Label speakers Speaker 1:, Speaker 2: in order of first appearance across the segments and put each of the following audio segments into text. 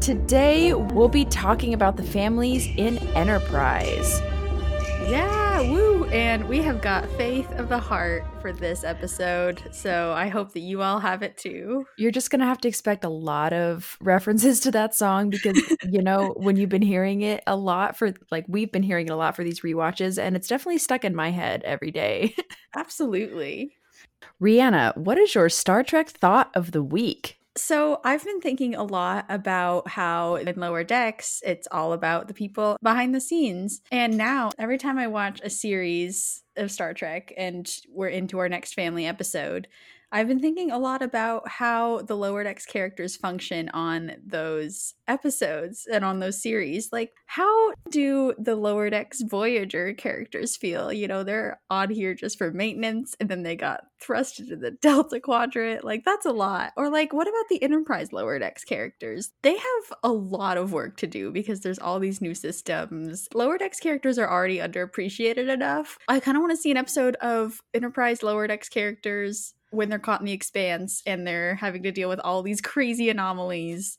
Speaker 1: Today we'll be talking about the families in Enterprise.
Speaker 2: Yeah, woo! And we have got Faith of the Heart for this episode, so I hope that you all have it too.
Speaker 1: You're just gonna have to expect a lot of references to that song because, you know, when you've been hearing it a lot for, like, we've been hearing it a lot for these re-watches, and it's definitely stuck in my head every day.
Speaker 2: Absolutely.
Speaker 1: Rihanna, what is your Star Trek thought of the week?
Speaker 2: So, I've been thinking a lot about how in Lower Decks, it's all about the people behind the scenes. And now, every time I watch a series of Star Trek and we're into our next family episode, I've been thinking a lot about how the lower decks characters function on those episodes and on those series. Like, how do the lower decks Voyager characters feel? You know, they're on here just for maintenance and then they got thrust into the Delta Quadrant. Like, that's a lot. Or, like, what about the Enterprise lower decks characters? They have a lot of work to do because there's all these new systems. Lower decks characters are already underappreciated enough. I kind of want to see an episode of Enterprise lower decks characters when they're caught in the expanse and they're having to deal with all these crazy anomalies.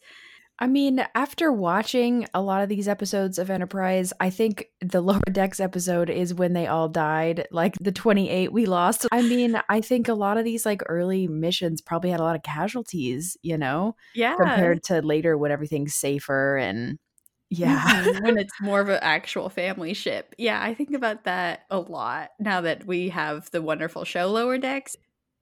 Speaker 1: I mean, after watching a lot of these episodes of Enterprise, I think the Lower Decks episode is when they all died, like the 28 we lost. I mean, I think a lot of these like early missions probably had a lot of casualties, you know?
Speaker 2: Yeah.
Speaker 1: Compared to later when everything's safer and yeah. Mm-hmm.
Speaker 2: when it's more of an actual family ship. Yeah, I think about that a lot now that we have the wonderful show Lower Decks.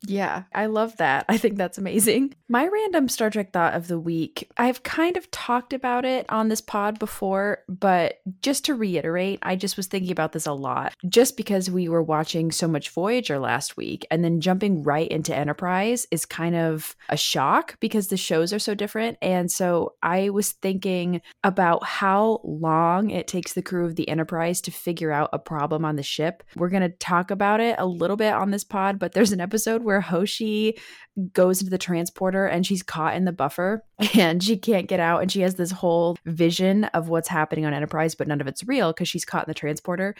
Speaker 1: Yeah, I love that. I think that's amazing. My random Star Trek thought of the week, I've kind of talked about it on this pod before, but just to reiterate, I just was thinking about this a lot. Just because we were watching so much Voyager last week and then jumping right into Enterprise is kind of a shock because the shows are so different. And so I was thinking about how long it takes the crew of the Enterprise to figure out a problem on the ship. We're going to talk about it a little bit on this pod, but there's an episode where Hoshi goes into the transporter and she's caught in the buffer and she can't get out and she has this whole vision of what's happening on Enterprise but none of it's real because she's caught in the transporter.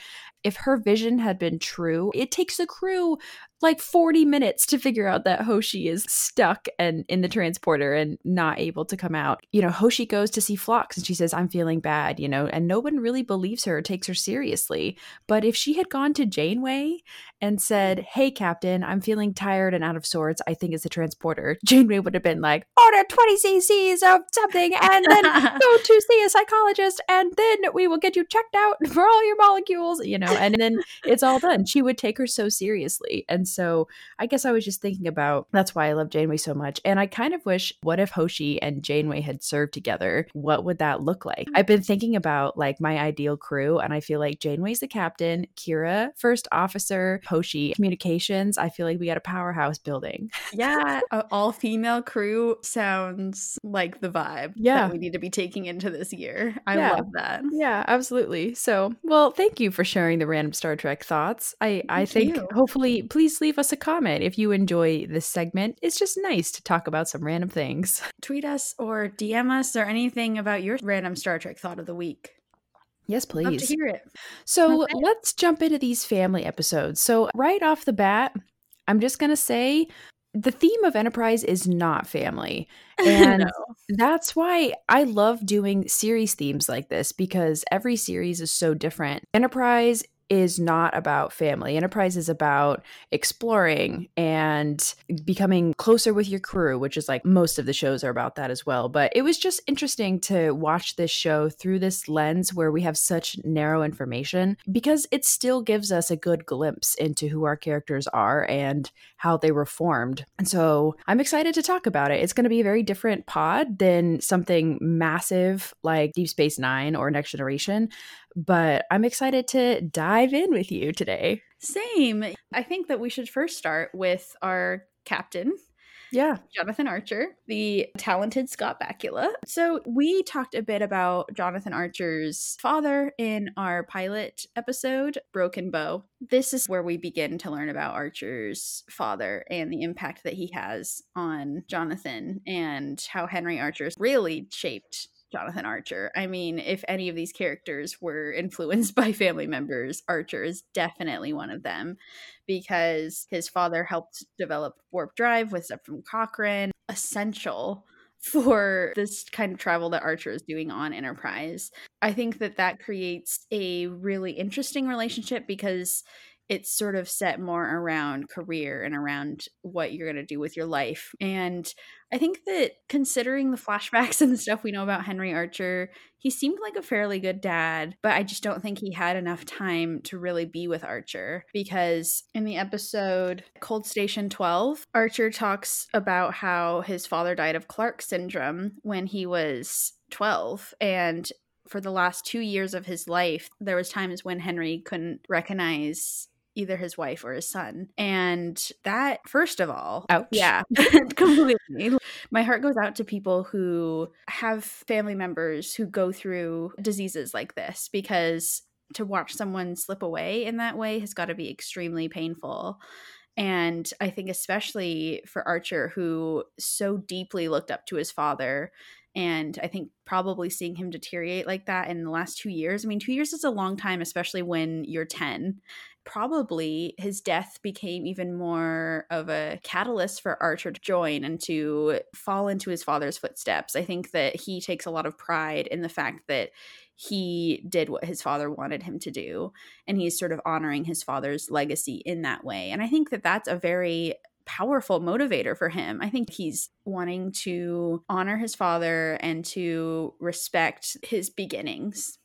Speaker 1: If her vision had been true, it takes the crew like 40 minutes to figure out that Hoshi is stuck and in the transporter and not able to come out. You know, Hoshi goes to see Phlox and she says, I'm feeling bad, you know, and no one really believes her or takes her seriously. But if she had gone to Janeway and said, Hey, Captain, I'm feeling tired and out of sorts, I think it's the transporter, Janeway would have been like, Order 20 cc's of something and then go to see a psychologist and then we will get you checked out for all your molecules, you know, and then it's all done. She would take her so seriously. And so I guess I was just thinking about that's why I love Janeway so much. And I kind of wish, what if Hoshi and Janeway had served together? What would that look like? Mm. I've been thinking about like my ideal crew, and I feel like Janeway's the captain, Kira, first officer, Hoshi, communications. I feel like we got a powerhouse building.
Speaker 2: Yeah, all female crew sounds like the vibe
Speaker 1: yeah.
Speaker 2: we need to be taking into this year. I
Speaker 1: yeah.
Speaker 2: love that.
Speaker 1: Yeah, absolutely. So, well, thank you for sharing the random Star Trek thoughts. I, I think
Speaker 2: you.
Speaker 1: hopefully, please leave us a comment if you enjoy this segment. It's just nice to talk about some random things.
Speaker 2: Tweet us or DM us or anything about your random Star Trek thought of the week.
Speaker 1: Yes, please.
Speaker 2: Love to hear it.
Speaker 1: So
Speaker 2: Okay.
Speaker 1: let's jump into these family episodes. So, right off the bat, I'm just going to say the theme of Enterprise is not family. And
Speaker 2: No.
Speaker 1: that's why I love doing series themes like this because every series is so different. Enterprise is not about family. Enterprise is about exploring and becoming closer with your crew, which is like most of the shows are about that as well. But it was just interesting to watch this show through this lens where we have such narrow information because it still gives us a good glimpse into who our characters are and how they were formed. And so I'm excited to talk about it. It's going to be a very different pod than something massive like Deep Space Nine or Next Generation but I'm excited to dive in with you today.
Speaker 2: Same. I think that we should first start with our captain.
Speaker 1: Yeah.
Speaker 2: Jonathan Archer, the talented Scott Bakula. So, we talked a bit about Jonathan Archer's father in our pilot episode, Broken Bow. This is where we begin to learn about Archer's father and the impact that he has on Jonathan and how Henry Archer really shaped Jonathan Archer. I mean, if any of these characters were influenced by family members, Archer is definitely one of them because his father helped develop Warp Drive with stuff from Cochrane, essential for this kind of travel that Archer is doing on Enterprise. I think that that creates a really interesting relationship because it's sort of set more around career and around what you're going to do with your life. And I think that considering the flashbacks and the stuff we know about Henry Archer, he seemed like a fairly good dad, but I just don't think he had enough time to really be with Archer because in the episode Cold Station 12, Archer talks about how his father died of Clarke syndrome when he was 12 and for the last 2 years of his life there was times when Henry couldn't recognize either his wife or his son. And that, first of all,
Speaker 1: Ouch.
Speaker 2: yeah, completely. My heart goes out to people who have family members who go through diseases like this because to watch someone slip away in that way has got to be extremely painful. And I think, especially for Archer, who so deeply looked up to his father and I think probably seeing him deteriorate like that in the last two years. I mean, two years is a long time, especially when you're 10 probably his death became even more of a catalyst for Archer to join and to fall into his father's footsteps. I think that he takes a lot of pride in the fact that he did what his father wanted him to do and he's sort of honoring his father's legacy in that way. And I think that that's a very powerful motivator for him. I think he's wanting to honor his father and to respect his beginnings.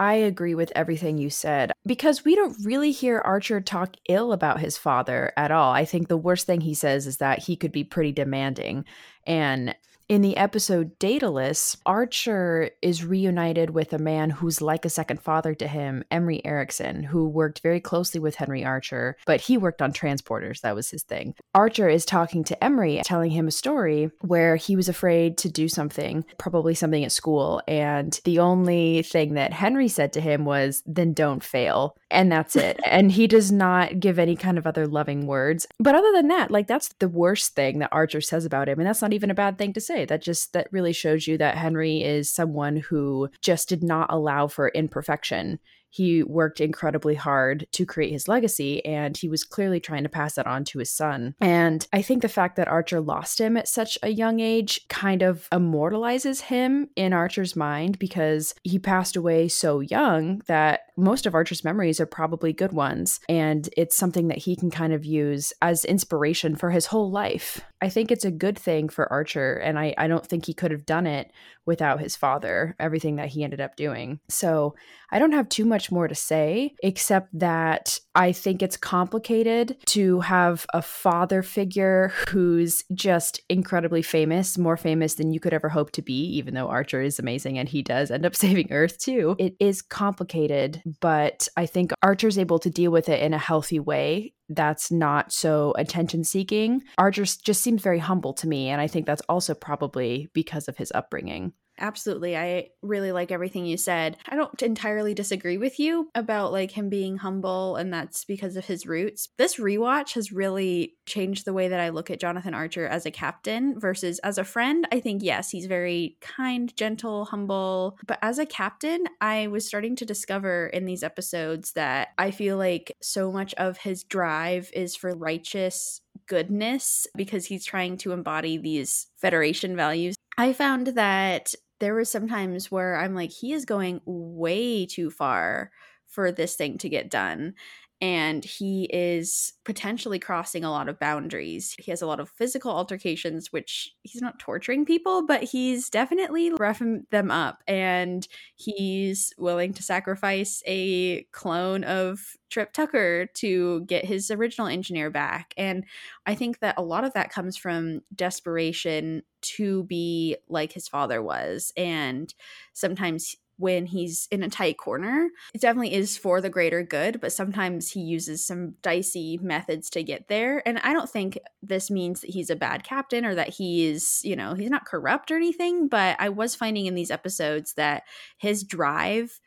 Speaker 1: I agree with everything you said because we don't really hear Archer talk ill about his father at all. I think the worst thing he says is that he could be pretty demanding. And in the episode Daedalus, Archer is reunited with a man who's like a second father to him, Emory Erickson, who worked very closely with Henry Archer, but he worked on transporters. That was his thing. Archer is talking to Emory, telling him a story where he was afraid to do something, probably something at school. And the only thing that Henry said to him was, then don't fail. And that's it. and he does not give any kind of other loving words. But other than that, like that's the worst thing that Archer says about him. And that's not even a bad thing to say. That just that really shows you that Henry is someone who just did not allow for imperfection he worked incredibly hard to create his legacy and he was clearly trying to pass that on to his son. And I think the fact that Archer lost him at such a young age kind of immortalizes him in Archer's mind because he passed away so young that most of Archer's memories are probably good ones. And it's something that he can kind of use as inspiration for his whole life. I think it's a good thing for Archer, and I, I don't think he could have done it without his father, everything that he ended up doing. So I don't have too much more to say, except that I think it's complicated to have a father figure who's just incredibly famous, more famous than you could ever hope to be, even though Archer is amazing and he does end up saving Earth too. It is complicated, but I think Archer's able to deal with it in a healthy way that's not so attention seeking. Archer just seems very humble to me. And I think that's also probably because of his upbringing.
Speaker 2: Absolutely. I really like everything you said. I don't entirely disagree with you about like him being humble and that's because of his roots. This rewatch has really changed the way that I look at Jonathan Archer as a captain versus as a friend. I think yes, he's very kind, gentle, humble, but as a captain, I was starting to discover in these episodes that I feel like so much of his drive is for righteous goodness because he's trying to embody these federation values. I found that there were some times where I'm like, he is going way too far for this thing to get done. And he is potentially crossing a lot of boundaries. He has a lot of physical altercations, which he's not torturing people, but he's definitely roughing them up. And he's willing to sacrifice a clone of Trip Tucker to get his original engineer back. And I think that a lot of that comes from desperation to be like his father was. And sometimes when he's in a tight corner. It definitely is for the greater good, but sometimes he uses some dicey methods to get there. And I don't think this means that he's a bad captain or that he is, you know, he's not corrupt or anything, but I was finding in these episodes that his drive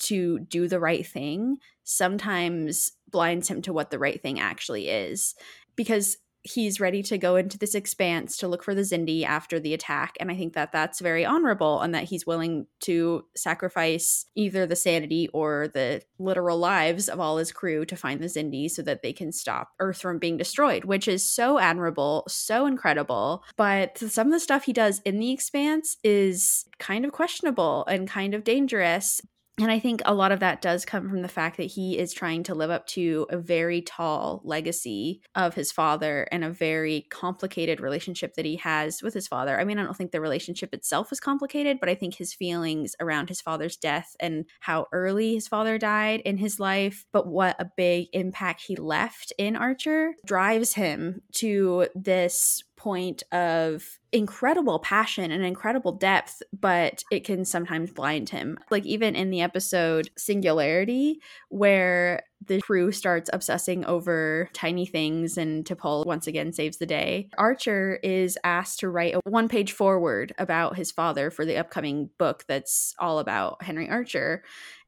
Speaker 2: to do the right thing sometimes blinds him to what the right thing actually is because he's ready to go into this expanse to look for the Xindi after the attack. And I think that that's very honorable and that he's willing to sacrifice either the sanity or the literal lives of all his crew to find the Xindi so that they can stop Earth from being destroyed, which is so admirable, so incredible. But some of the stuff he does in the expanse is kind of questionable and kind of dangerous. And I think a lot of that does come from the fact that he is trying to live up to a very tall legacy of his father and a very complicated relationship that he has with his father. I mean, I don't think the relationship itself is complicated, but I think his feelings around his father's death and how early his father died in his life, but what a big impact he left in Archer drives him to this point of incredible passion and incredible depth, but it can sometimes blind him. Like, even in the episode Singularity, where the crew starts obsessing over tiny things and T'Pol once again saves the day. Archer is asked to write a one page foreword about his father for the upcoming book that's all about Henry Archer.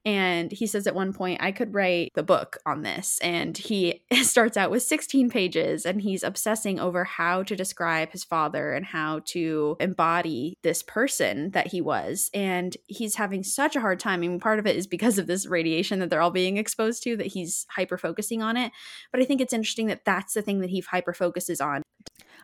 Speaker 2: And he says at one point, I could write the book on this. And he starts out with 16 pages and he's obsessing over how to describe his father and how to embody this person that he was. And he's having such a hard time. I mean, part of it is because of this radiation that they're all being exposed to, that he's hyper focusing on it. But I think it's interesting that that's the thing that he hyper focuses on.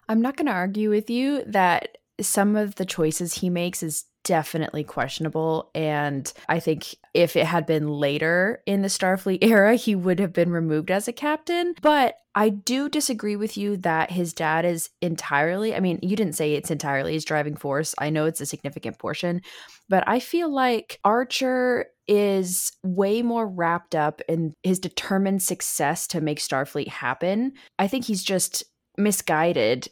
Speaker 1: I'm not going to argue with you that some of the choices he makes is definitely questionable. And I think if it had been later in the Starfleet era, he would have been removed as a captain. But I do disagree with you that his dad is entirely, I mean, you didn't say it's entirely his driving force. I know it's a significant portion, but I feel like Archer is way more wrapped up in his determined success to make Starfleet happen. I think he's just misguided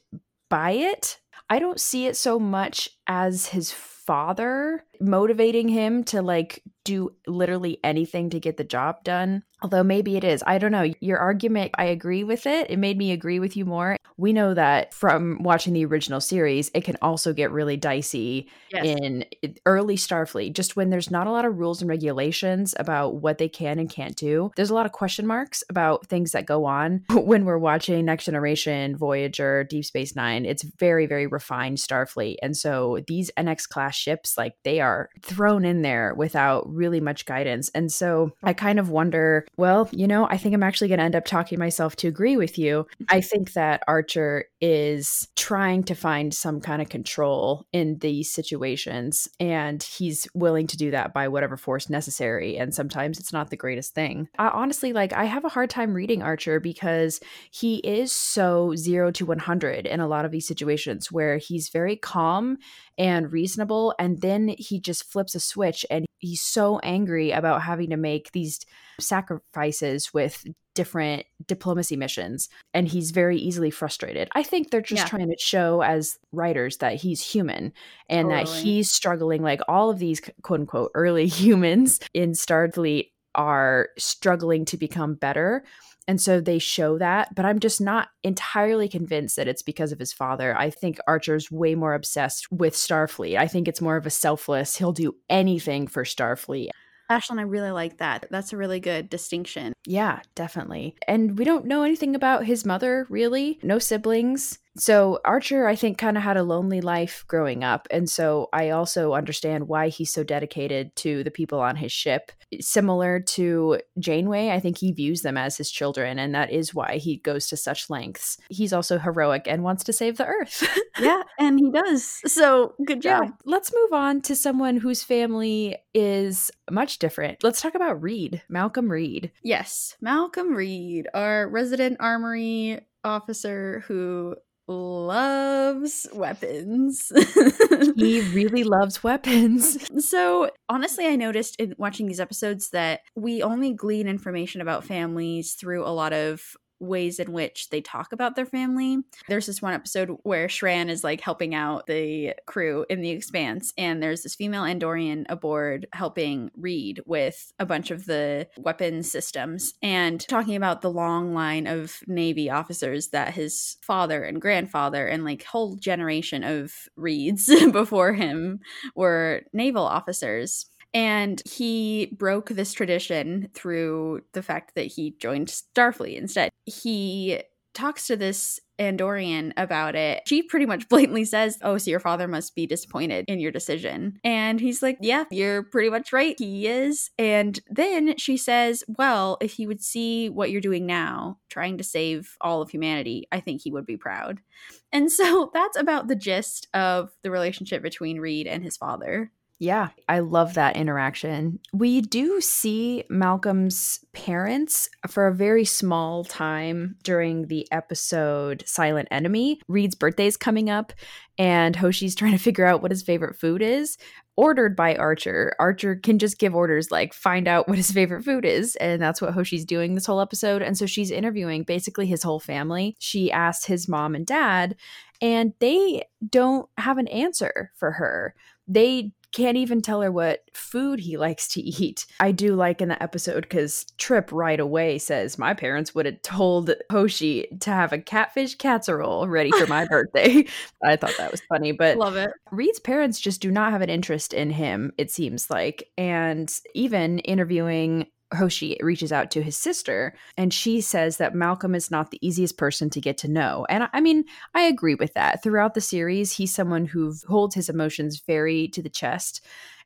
Speaker 1: by it. I don't see it so much as his father motivating him to like do literally anything to get the job done. Although maybe it is. I don't know. Your argument, I agree with it. It made me agree with you more. We know that from watching the original series, it can also get really dicey yes. in early Starfleet, just when there's not a lot of rules and regulations about what they can and can't do. There's a lot of question marks about things that go on when we're watching Next Generation, Voyager, Deep Space Nine. It's very, very refined Starfleet. And so these NX class ships, like they are thrown in there without really much guidance. And so I kind of wonder, well, you know, I think I'm actually going to end up talking myself to agree with you. I mm-hmm. think that Archer is trying to find some kind of control in these situations, and he's willing to do that by whatever force necessary. And sometimes it's not the greatest thing. I honestly, like, I have a hard time reading Archer because he is so zero to 100 in a lot of these situations where he's very calm and reasonable. And then he just flips a switch and he's so angry about having to make these sacrifices with different diplomacy missions and he's very easily frustrated. I think they're just yeah. trying to show as writers that he's human and totally. that he's struggling like all of these quote unquote early humans in Starfleet are struggling to become better and so they show that, but I'm just not entirely convinced that it's because of his father. I think Archer's way more obsessed with Starfleet. I think it's more of a selfless, he'll do anything for Starfleet.
Speaker 2: Ashlyn, I really like that. That's a really good distinction.
Speaker 1: Yeah, definitely. And we don't know anything about his mother, really. No siblings. So Archer, I think, kind of had a lonely life growing up. And so I also understand why he's so dedicated to the people on his ship. Similar to Janeway, I think he views them as his children, and that is why he goes to such lengths. He's also heroic and wants to save the Earth.
Speaker 2: yeah, and he does. So good job. Yeah.
Speaker 1: Let's move on to someone whose family is much different. Let's talk about Reed, Malcolm Reed.
Speaker 2: Yes, Malcolm Reed, our resident armory officer who loves weapons.
Speaker 1: he really loves weapons.
Speaker 2: So, honestly, I noticed in watching these episodes that we only glean information about families through a lot of ways in which they talk about their family. There's this one episode where Shran is like helping out the crew in the expanse, and there's this female Andorian aboard helping Reed with a bunch of the weapon systems and talking about the long line of Navy officers that his father and grandfather and like whole generation of Reeds before him were naval officers. And he broke this tradition through the fact that he joined Starfleet instead. He talks to this Andorian about it. She pretty much blatantly says, Oh, so your father must be disappointed in your decision. And he's like, Yeah, you're pretty much right. He is. And then she says, Well, if he would see what you're doing now, trying to save all of humanity, I think he would be proud. And so that's about the gist of the relationship between Reed and his father.
Speaker 1: Yeah, I love that interaction. We do see Malcolm's parents for a very small time during the episode Silent Enemy. Reed's birthday is coming up, and Hoshi's trying to figure out what his favorite food is. Ordered by Archer. Archer can just give orders like find out what his favorite food is. And that's what Hoshi's doing this whole episode. And so she's interviewing basically his whole family. She asked his mom and dad, and they don't have an answer for her. They can't even tell her what food he likes to eat. I do like in the episode because Trip right away says, My parents would have told Hoshi to have a catfish casserole ready for my birthday. I thought that was funny, but
Speaker 2: love it.
Speaker 1: Reed's parents just do not have an interest in him, it seems like. And even interviewing Hoshi reaches out to his sister and she says that Malcolm is not the easiest person to get to know. And I mean, I agree with that. Throughout the series, he's someone who holds his emotions very to the chest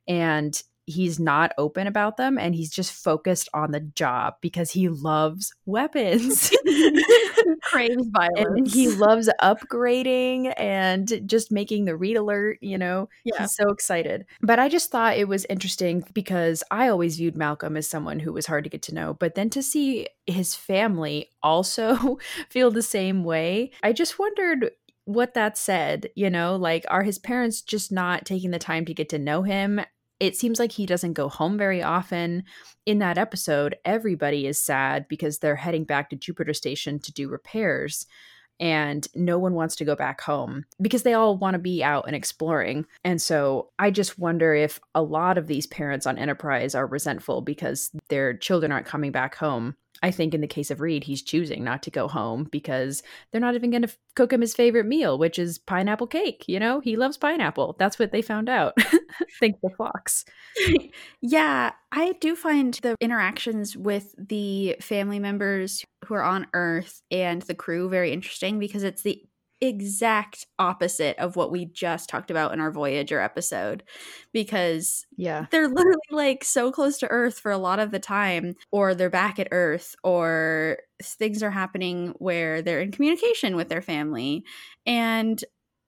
Speaker 1: and he's not open about them and he's just focused on the job because he loves weapons.
Speaker 2: Craves violence.
Speaker 1: And he loves upgrading and just making the read alert, you know. Yeah. He's so excited. But I just thought it was interesting because I always viewed Malcolm as someone who was hard to get to know, but then to see his family also feel the same way, I just wondered what that said, you know, like are his parents just not taking the time to get to know him it seems like he doesn't go home very often. In that episode, everybody is sad because they're heading back to Jupiter Station to do repairs and no one wants to go back home because they all want to be out and exploring. And so I just wonder if a lot of these parents on Enterprise are resentful because their children aren't coming back home. I think in the case of Reed, he's choosing not to go home because they're not even going to cook him his favorite meal, which is pineapple cake. You know, he loves pineapple. That's what they found out. Thank the Fox.
Speaker 2: yeah, I do find the interactions with the family members who are on Earth and the crew very interesting because it's the exact opposite of what we just talked about in our Voyager episode because
Speaker 1: yeah.
Speaker 2: they're literally like so close to earth for a lot of the time or they're back at earth or things are happening where they're in communication with their family. And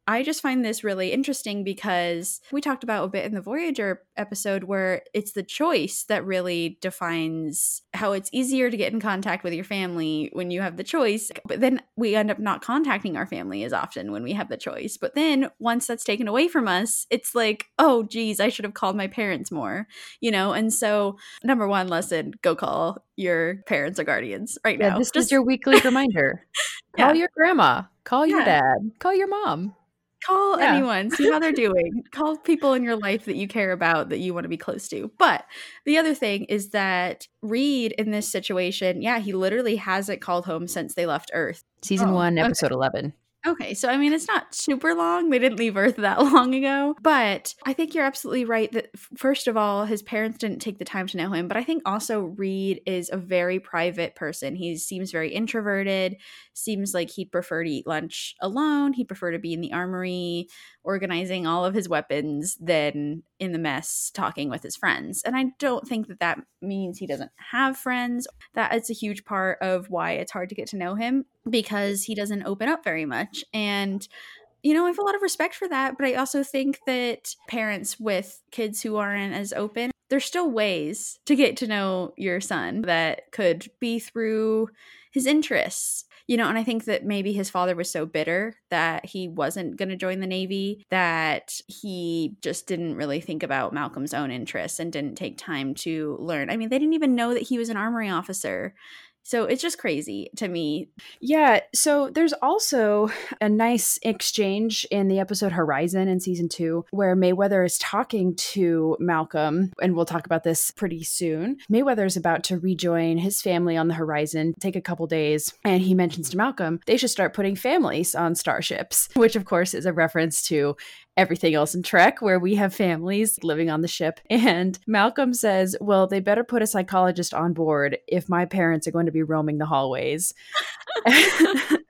Speaker 2: I just find this really interesting because we talked about a bit in the Voyager episode where it's the choice that really defines how it's easier to get in contact with your family when you have the choice. But then we end up not contacting our family as often when we have the choice. But then once that's taken away from us, it's like, oh, geez, I should have called my parents more, you know? And so, number one lesson go call your parents or guardians right
Speaker 1: yeah,
Speaker 2: now.
Speaker 1: This is your weekly reminder. Call yeah. your grandma, call your yeah. dad, call your mom.
Speaker 2: Call yeah. anyone, see how they're doing. Call people in your life that you care about that you want to be close to. But the other thing is that Reed in this situation, yeah, he literally hasn't called home since they left Earth.
Speaker 1: Season oh, 1, episode okay. 11.
Speaker 2: Okay, so I mean, it's not super long. They didn't leave Earth that long ago. But I think you're absolutely right that, first of all, his parents didn't take the time to know him. But I think also Reed is a very private person. He seems very introverted, seems like he'd prefer to eat lunch alone. He'd prefer to be in the armory organizing all of his weapons than in the mess talking with his friends. And I don't think that that means he doesn't have friends. That is a huge part of why it's hard to get to know him because he doesn't open up very much. And you know, I have a lot of respect for that, but I also think that parents with kids who aren't as open, there's still ways to get to know your son that could be through his interests you know, and I think that maybe his father was so bitter that he wasn't going to join the Navy that he just didn't really think about Malcolm's own interests and didn't take time to learn. I mean, they didn't even know that he was an armory officer So it's just crazy to me.
Speaker 1: Yeah. So there's also a nice exchange in the episode Horizon in season two, where Mayweather is talking to Malcolm, and we'll talk about this pretty soon. Mayweather is about to rejoin his family on the horizon, take a couple days, and he mentions to Malcolm they should start putting families on starships, which of course is a reference to everything else in Trek, where we have families living on the ship. And Malcolm says, Well, they better put a psychologist on board if my parents are going to be roaming the hallways.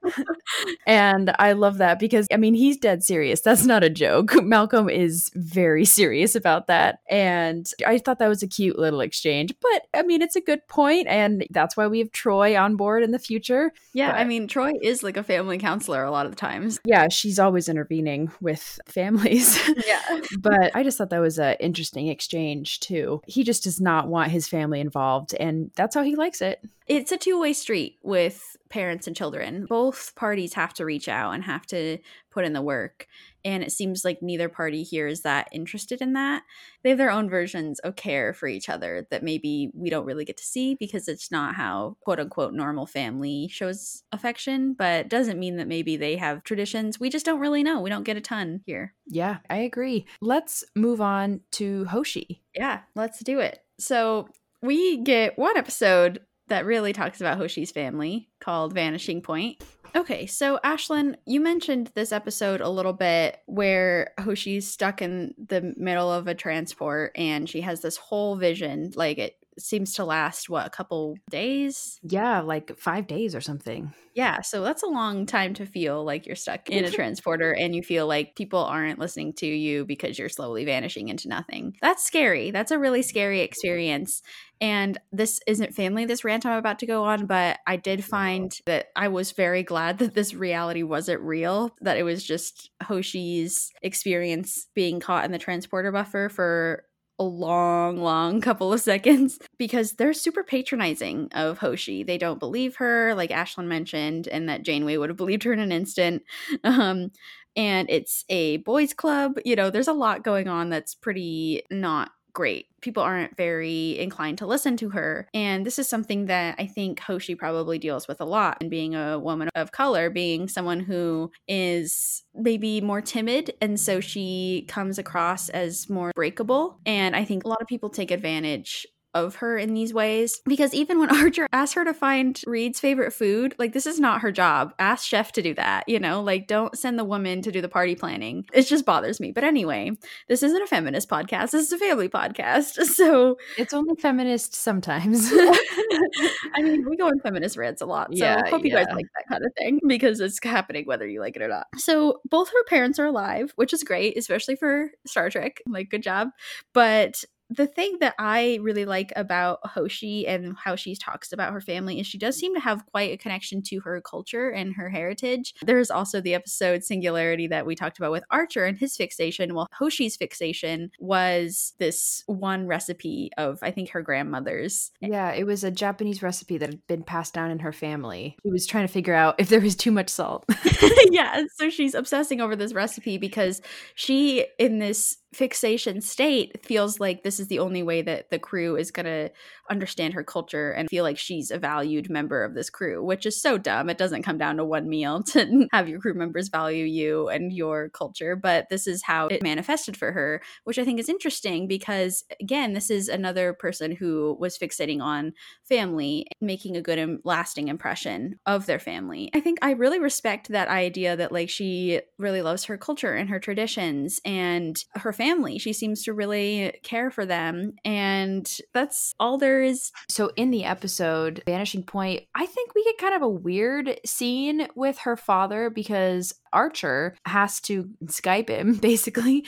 Speaker 1: and I love that because, I mean, he's dead serious. That's not a joke. Malcolm is very serious about that. And I thought that was a cute little exchange. But, I mean, it's a good point, And that's why we have Troi on board in the future.
Speaker 2: Yeah.
Speaker 1: But,
Speaker 2: I mean, Troi is like a family counselor a lot of the times.
Speaker 1: Yeah. She's always intervening with families.
Speaker 2: Yeah.
Speaker 1: but I just thought that was an interesting exchange, too. He just does not want his family involved. And that's how he likes it.
Speaker 2: It's a two way street with parents and children. Both parties have to reach out and have to put in the work. And it seems like neither party here is that interested in that. They have their own versions of care for each other that maybe we don't really get to see because it's not how quote unquote normal family shows affection, but doesn't mean that maybe they have traditions. We just don't really know. We don't get a ton here.
Speaker 1: Yeah, I agree. Let's move on to Hoshi.
Speaker 2: Yeah, let's do it. So we get one episode that really talks about Hoshi's family called Vanishing Point. Okay, so Ashlyn, you mentioned this episode a little bit where Hoshi's stuck in the middle of a transport and she has this whole vision. Like it seems to last what a couple days?
Speaker 1: Yeah like five days or something.
Speaker 2: Yeah so that's a long time to feel like you're stuck in a transporter and you feel like people aren't listening to you because you're slowly vanishing into nothing. That's scary. That's a really scary experience. And this isn't family this rant i'm about to go on but i did find that i was very glad that this reality wasn't real that it was just hoshi's experience being caught in the transporter buffer for a long, long couple of seconds because they're super patronizing of Hoshi. They don't believe her, like Ashlyn mentioned, and that Janeway would have believed her in an instant. Um, and it's a boys' club. You know, there's a lot going on that's pretty not great. People aren't very inclined to listen to her. And this is something that I think Hoshi probably deals with a lot. And being a woman of color, being someone who is maybe more timid. And so she comes across as more breakable. And I think a lot of people take advantage of her in these ways because even when Archer asked her to find Reed's favorite food, like this is not her job. Ask Chef to do that, you know? Like don't send the woman to do the party planning. It just bothers me. But anyway, this isn't a feminist podcast. This is a family podcast. So
Speaker 1: it's only feminist sometimes.
Speaker 2: I mean, we go in feminist rants a lot. So
Speaker 1: Yeah,
Speaker 2: hope you
Speaker 1: yeah.
Speaker 2: guys like that kind of thing because it's happening whether you like it or not. So both her parents are alive, which is great, especially for Star Trek. Like good job. But the thing that I really like about Hoshi and how she talks about her family is she does seem to have quite a connection to her culture and her heritage. There's also the episode Singularity that we talked about with Archer and his fixation. Well, Hoshi's fixation was this one recipe of, I think, her grandmother's.
Speaker 1: yeah, it was a Japanese recipe that had been passed down in her family. She was trying to figure out if there was too much salt.
Speaker 2: yeah, so she's obsessing over this recipe because she, in this fixation state, feels like this is the only way that the crew is going to understand her culture and feel like she's a valued member of this crew, which is so dumb. It doesn't come down to one meal to have your crew members value you and your culture, but this is how it manifested for her, which I think is interesting because, again, this is another person who was fixating on family, making a good and lasting impression of their family. I think I really respect that idea that, like, she really loves her culture and her traditions and her family. She seems to really care for them. And that's all there
Speaker 1: So in the episode Vanishing Point, I think we get kind of a weird scene with her father because Archer has to Skype him basically.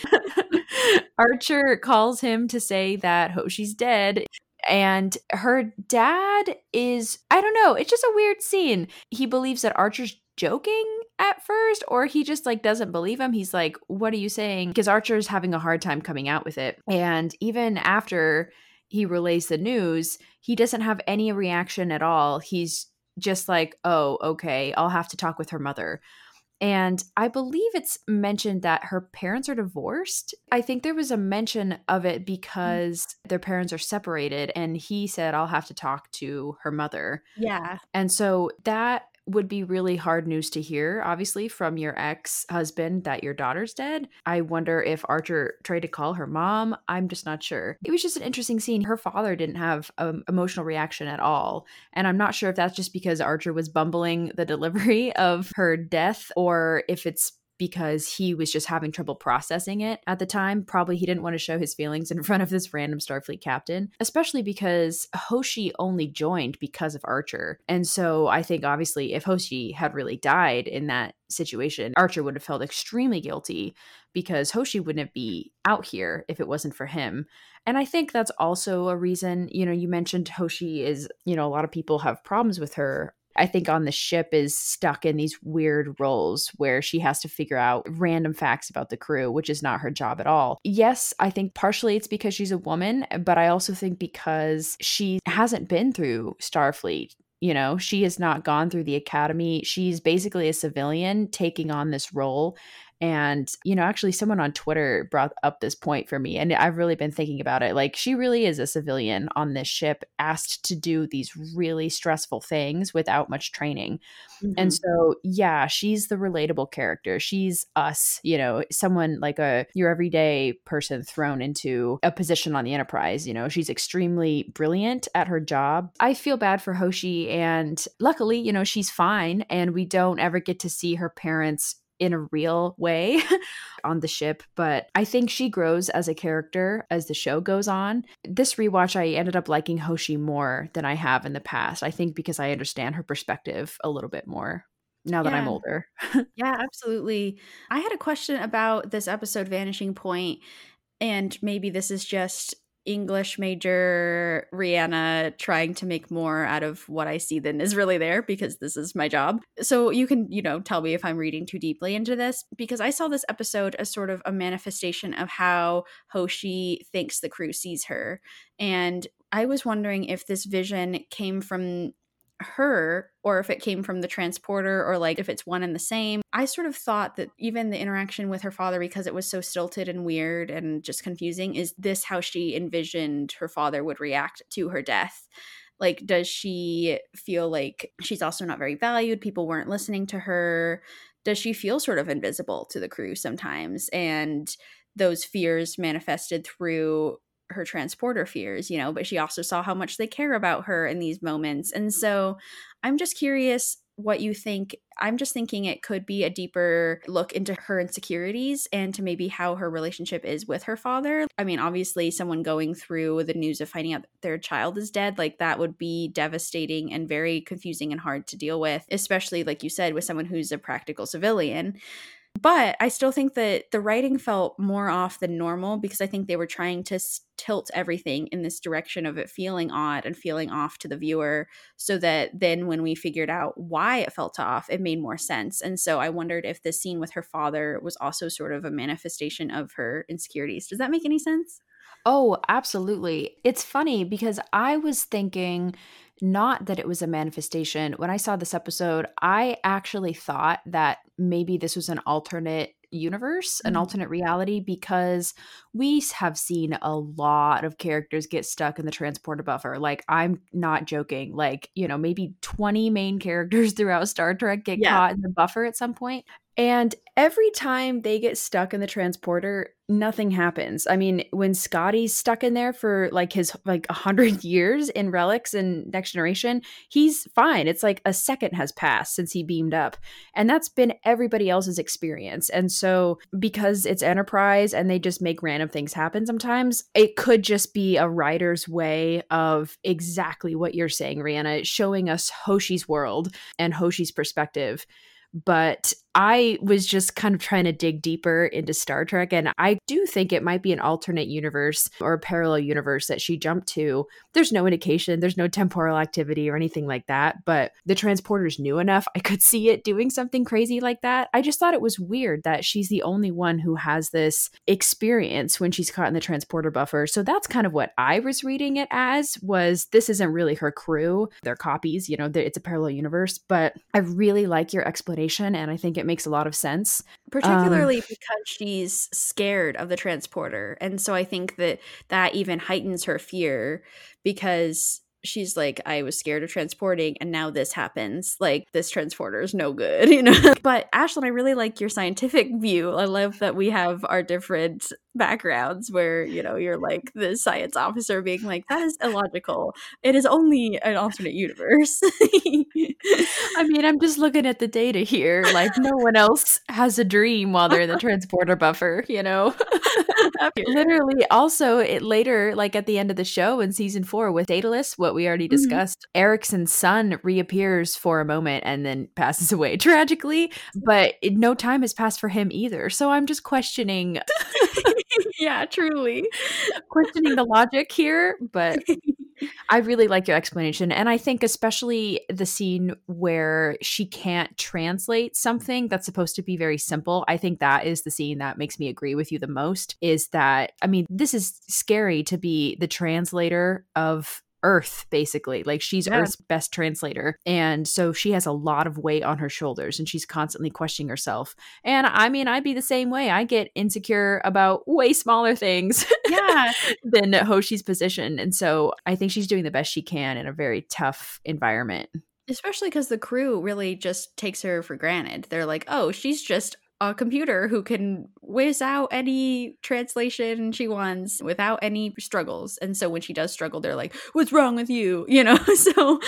Speaker 1: Archer calls him to say that Hoshi's dead. And her dad is, I don't know, it's just a weird scene. He believes that Archer's joking at first, or he just like doesn't believe him. He's like, What are you saying? Because Archer's having a hard time coming out with it. And even after he relays the news, he doesn't have any reaction at all. He's just like, oh, okay, I'll have to talk with her mother. And I believe it's mentioned that her parents are divorced. I think there was a mention of it mm. because their parents are separated. And he said, I'll have to talk to her mother.
Speaker 2: Yeah.
Speaker 1: And so that would be really hard news to hear, obviously, from your ex husband that your daughter's dead. I wonder if Archer tried to call her mom. I'm just not sure. It was just an interesting scene. Her father didn't have an emotional reaction at all. And I'm not sure if that's just because Archer was bumbling the delivery of her death or if it's because he was just having trouble processing it at the time. Probably he didn't want to show his feelings in front of this random Starfleet captain, especially because Hoshi only joined because of Archer. And so I think obviously if Hoshi had really died in that situation, Archer would have felt extremely guilty because Hoshi wouldn't be out here if it wasn't for him. And I think that's also a reason, you know, you mentioned Hoshi is, you know, a lot of people have problems with her I think on the ship is stuck in these weird roles where she has to figure out random facts about the crew, which is not her job at all. Yes, I think partially it's because she's a woman, but I also think because she hasn't been through Starfleet. You know, she has not gone through the academy. She's basically a civilian taking on this role. And, you know, actually, someone on Twitter brought up this point for me, and I've really been thinking about it. Like, she really is a civilian on this ship, asked to do these really stressful things without much training. Mm-hmm. And so, yeah, she's the relatable character. She's us, you know, someone like a your everyday person thrown into a position on the Enterprise. You know, she's extremely brilliant at her job. I feel bad for Hoshi, and luckily, you know, she's fine, and we don't ever get to see her parents in a real way on the ship, but I think she grows as a character as the show goes on. This rewatch, I ended up liking Hoshi more than I have in the past. I think because I understand her perspective a little bit more now that yeah. I'm older.
Speaker 2: yeah, absolutely. I had a question about this episode, Vanishing Point, and maybe this is just English major Rihanna trying to make more out of what I see than is really there because this is my job. So you can, you know, tell me if I'm reading too deeply into this because I saw this episode as sort of a manifestation of how Hoshi thinks the crew sees her. And I was wondering if this vision came from her or if it came from the transporter or like if it's one and the same. I sort of thought that even the interaction with her father, because it was so stilted and weird and just confusing, is this how she envisioned her father would react to her death? Like, does she feel like she's also not very valued? People weren't listening to her. Does she feel sort of invisible to the crew sometimes? And those fears manifested through her transporter fears, you know, but she also saw how much they care about her in these moments. And so I'm just curious what you think. I'm just thinking it could be a deeper look into her insecurities and to maybe how her relationship is with her father. I mean, obviously, someone going through the news of finding out their child is dead, like that would be devastating and very confusing and hard to deal with, especially, like you said, with someone who's a practical civilian. But I still think that the writing felt more off than normal because I think they were trying to tilt everything in this direction of it feeling odd and feeling off to the viewer so that then when we figured out why it felt off, it made more sense. And so I wondered if the scene with her father was also sort of a manifestation of her insecurities. Does that make any sense?
Speaker 1: Oh, absolutely. It's funny because I was thinking not that it was a manifestation. When I saw this episode, I actually thought that maybe this was an alternate universe, an mm-hmm. alternate reality, because we have seen a lot of characters get stuck in the transporter buffer. Like, I'm not joking. Like, you know, maybe 20 main characters throughout Star Trek get yeah. caught in the buffer at some point. And every time they get stuck in the transporter, nothing happens. I mean, when Scotty's stuck in there for like his like a hundred years in relics and next generation, he's fine. It's like a second has passed since he beamed up. And that's been everybody else's experience. And so because it's enterprise and they just make random things happen sometimes, it could just be a writer's way of exactly what you're saying, Rihanna, showing us Hoshi's world and Hoshi's perspective but I was just kind of trying to dig deeper into Star Trek. And I do think it might be an alternate universe or a parallel universe that she jumped to. There's no indication, there's no temporal activity or anything like that. But the transporter's new enough. I could see it doing something crazy like that. I just thought it was weird that she's the only one who has this experience when she's caught in the transporter buffer. So that's kind of what I was reading it as was this isn't really her crew. They're copies, you know, it's a parallel universe. But I really like your explanation. And I think it makes a lot of sense.
Speaker 2: particularly um, because she's scared of the transporter and so i think that that even heightens her fear because she's like i was scared of transporting and now this happens. Like this transporter is no good you know? But ashlyn i really like your scientific view. I love that we have our different backgrounds where you know you're like the science officer being like that is illogical. It is only an alternate universe.
Speaker 1: I mean i'm just looking at the data here. Like no one else has a dream while they're in the transporter buffer you know? Literally also it later like at the end of the show in season four with daedalus what we already mm-hmm. discussed mm-hmm. Erickson's son reappears for a moment and then passes away tragically but no time has passed for him either so i'm just questioning
Speaker 2: yeah, truly.
Speaker 1: Questioning the logic here, but I really like your explanation. And I think, especially the scene where she can't translate something that's supposed to be very simple, I think that is the scene that makes me agree with you the most. Is that, I mean, this is scary to be the translator of Earth, basically. Like she's yeah. Earth's best translator. And so she has a lot of weight on her shoulders and she's constantly questioning herself. And I mean, I'd be the same way. I get insecure about way smaller things
Speaker 2: yeah.
Speaker 1: than Hoshi's position. And so I think she's doing the best she can in a very tough environment.
Speaker 2: Especially because the crew really just takes her for granted. They're like, oh, she's just a computer who can whiz out any translation she wants without any struggles. And so when she does struggle, they're like, What's wrong with you? You know? so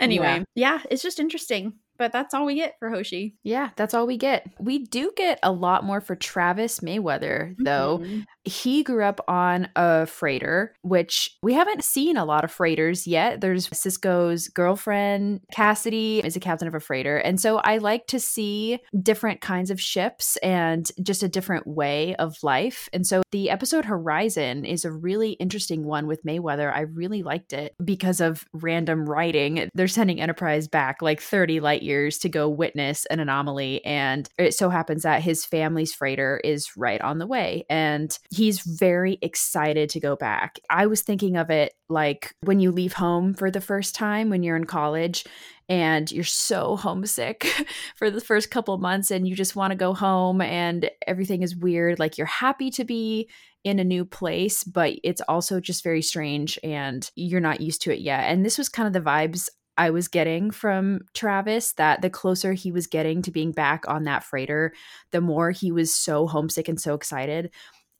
Speaker 2: anyway, yeah. yeah, it's just interesting but that's all we get for Hoshi.
Speaker 1: Yeah, that's all we get. We do get a lot more for Travis Mayweather, though. Mm-hmm. He grew up on a freighter, which we haven't seen a lot of freighters yet. There's Sisko's girlfriend, Cassidy, is a captain of a freighter. And so I like to see different kinds of ships and just a different way of life. And so the episode Horizon is a really interesting one with Mayweather. I really liked it because of random writing. They're sending Enterprise back like 30 light years to go witness an anomaly. And it so happens that his family's freighter is right on the way. And he's very excited to go back. I was thinking of it like when you leave home for the first time when you're in college and you're so homesick for the first couple months and you just want to go home and everything is weird like you're happy to be in a new place but it's also just very strange and you're not used to it yet and this was kind of the vibes I was getting from Travis that the closer he was getting to being back on that freighter, the more he was so homesick and so excited.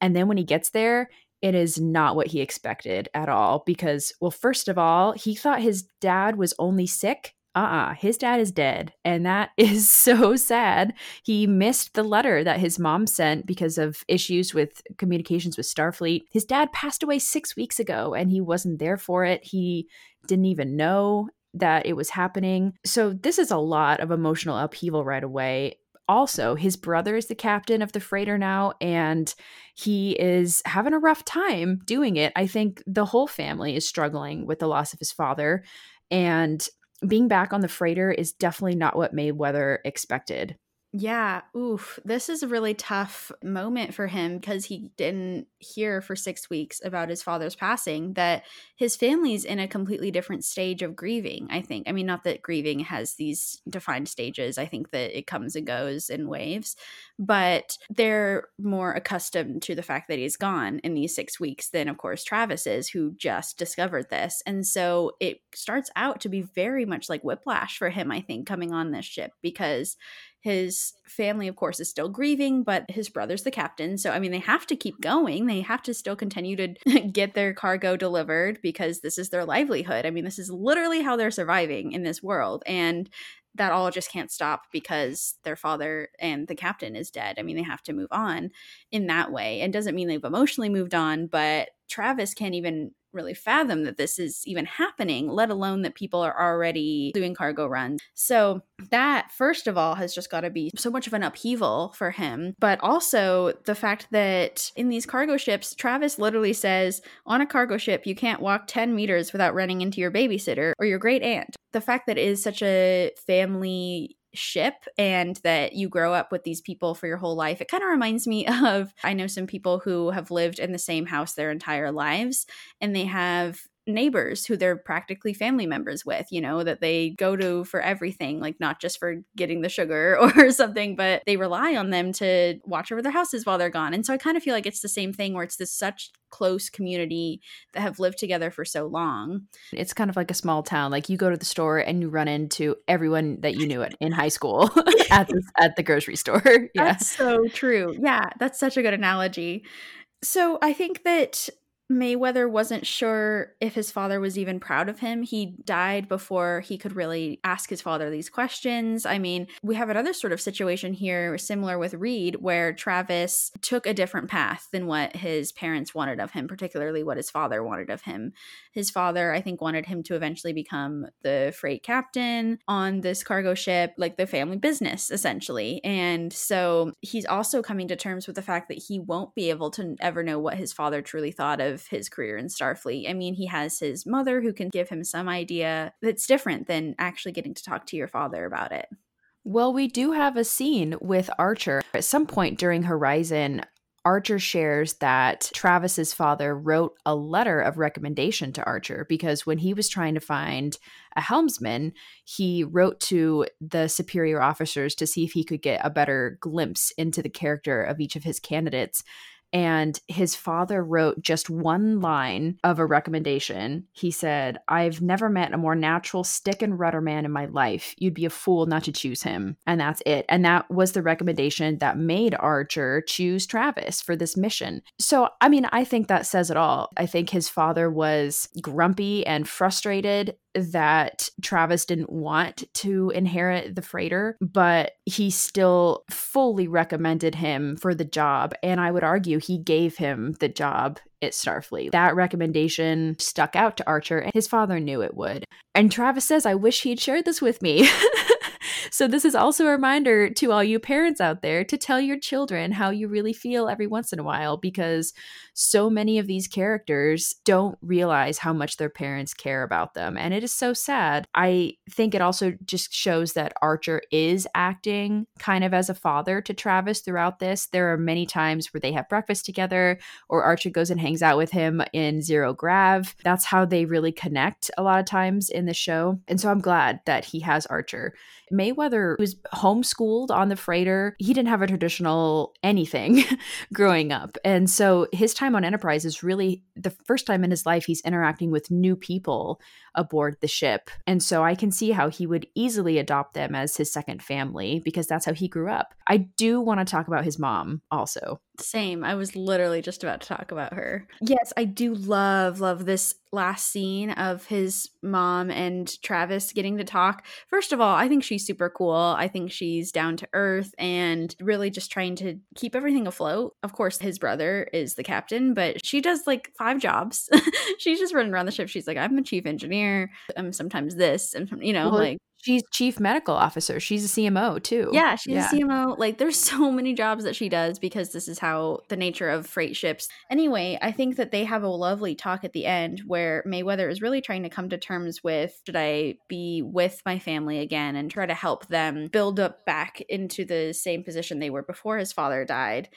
Speaker 1: And then when he gets there, it is not what he expected at all because, well, first of all, he thought his dad was only sick. Uh uh-uh, uh his dad is dead. And that is so sad. He missed the letter that his mom sent because of issues with communications with Starfleet. His dad passed away six weeks ago and he wasn't there for it. He didn't even know that it was happening. So this is a lot of emotional upheaval right away. Also, his brother is the captain of the freighter now, and he is having a rough time doing it. I think the whole family is struggling with the loss of his father, and being back on the freighter is definitely not what Mayweather expected.
Speaker 2: Yeah, oof. This is a really tough moment for him because he didn't hear for six weeks about his father's passing, that his family's in a completely different stage of grieving, I think. I mean, not that grieving has these defined stages, I think that it comes and goes in waves, but they're more accustomed to the fact that he's gone in these six weeks than, of course, Travis is, who just discovered this. And so it starts out to be very much like whiplash for him, I think, coming on this ship because his family, of course, is still grieving, but his brother's the captain. So, I mean, they have to keep going. They have to still continue to get their cargo delivered because this is their livelihood. I mean, this is literally how they're surviving in this world. And that all just can't stop because their father and the captain is dead. I mean, they have to move on in that way. And doesn't mean they've emotionally moved on, but Travis can't even really fathom that this is even happening, let alone that people are already doing cargo runs. So, that, first of all, has just got to be so much of an upheaval for him. But also the fact that in these cargo ships, Travis literally says, on a cargo ship, you can't walk 10 meters without running into your babysitter or your great aunt. The fact that it is such a family ship and that you grow up with these people for your whole life. It kind of reminds me of I know some people who have lived in the same house their entire lives and they have neighbors who they're practically family members with, you know, that they go to for everything, like not just for getting the sugar or something, but they rely on them to watch over their houses while they're gone. And so I kind of feel like it's the same thing where it's this such close community that have lived together for so long.
Speaker 1: It's kind of like a small town. Like you go to the store and you run into everyone that you knew in high school at the at the grocery store.
Speaker 2: yeah. That's so true. Yeah, that's such a good analogy. So I think that Mayweather wasn't sure if his father was even proud of him. He died before he could really ask his father these questions. I mean, we have another sort of situation here, similar with Reed, where Travis took a different path than what his parents wanted of him, particularly what his father wanted of him. His father, I think, wanted him to eventually become the freight captain on this cargo ship, like the family business, essentially. And so he's also coming to terms with the fact that he won't be able to ever know what his father truly thought of of his career in Starfleet. I mean, he has his mother who can give him some idea that's different than actually getting to talk to your father about it.
Speaker 1: Well, we do have a scene with Archer. At some point during Horizon, Archer shares that Travis's father wrote a letter of recommendation to Archer because when he was trying to find a helmsman, he wrote to the superior officers to see if he could get a better glimpse into the character of each of his candidates and his father wrote just one line of a recommendation. He said, I've never met a more natural stick and rudder man in my life. You'd be a fool not to choose him. And that's it. And that was the recommendation that made Archer choose Travis for this mission. So, I mean, I think that says it all. I think his father was grumpy and frustrated that Travis didn't want to inherit the freighter, but he still fully recommended him for the job. And I would argue he gave him the job at Starfleet. That recommendation stuck out to Archer, and his father knew it would. And Travis says, I wish he'd shared this with me. So, this is also a reminder to all you parents out there to tell your children how you really feel every once in a while because so many of these characters don't realize how much their parents care about them. And it is so sad. I think it also just shows that Archer is acting kind of as a father to Travis throughout this. There are many times where they have breakfast together or Archer goes and hangs out with him in Zero Grav. That's how they really connect a lot of times in the show. And so I'm glad that he has Archer. Mayweather was homeschooled on the freighter. He didn't have a traditional anything growing up. And so his time on Enterprise is really the first time in his life he's interacting with new people aboard the ship. And so I can see how he would easily adopt them as his second family because that's how he grew up. I do want to talk about his mom also.
Speaker 2: Same. I was literally just about to talk about her. Yes, I do love, love this last scene of his mom and Travis getting to talk. First of all, I think she's super cool. I think she's down to earth and really just trying to keep everything afloat. Of course, his brother is the captain, but she does like five jobs. she's just running around the ship. She's like, I'm a chief engineer. I'm sometimes this, and you know, well, like
Speaker 1: she's chief medical officer. She's a CMO too.
Speaker 2: Yeah, she's yeah. a CMO. Like there's so many jobs that she does because this is how the nature of freight ships. Anyway, I think that they have a lovely talk at the end where Mayweather is really trying to come to terms with should I be with my family again and try to help them build up back into the same position they were before his father died.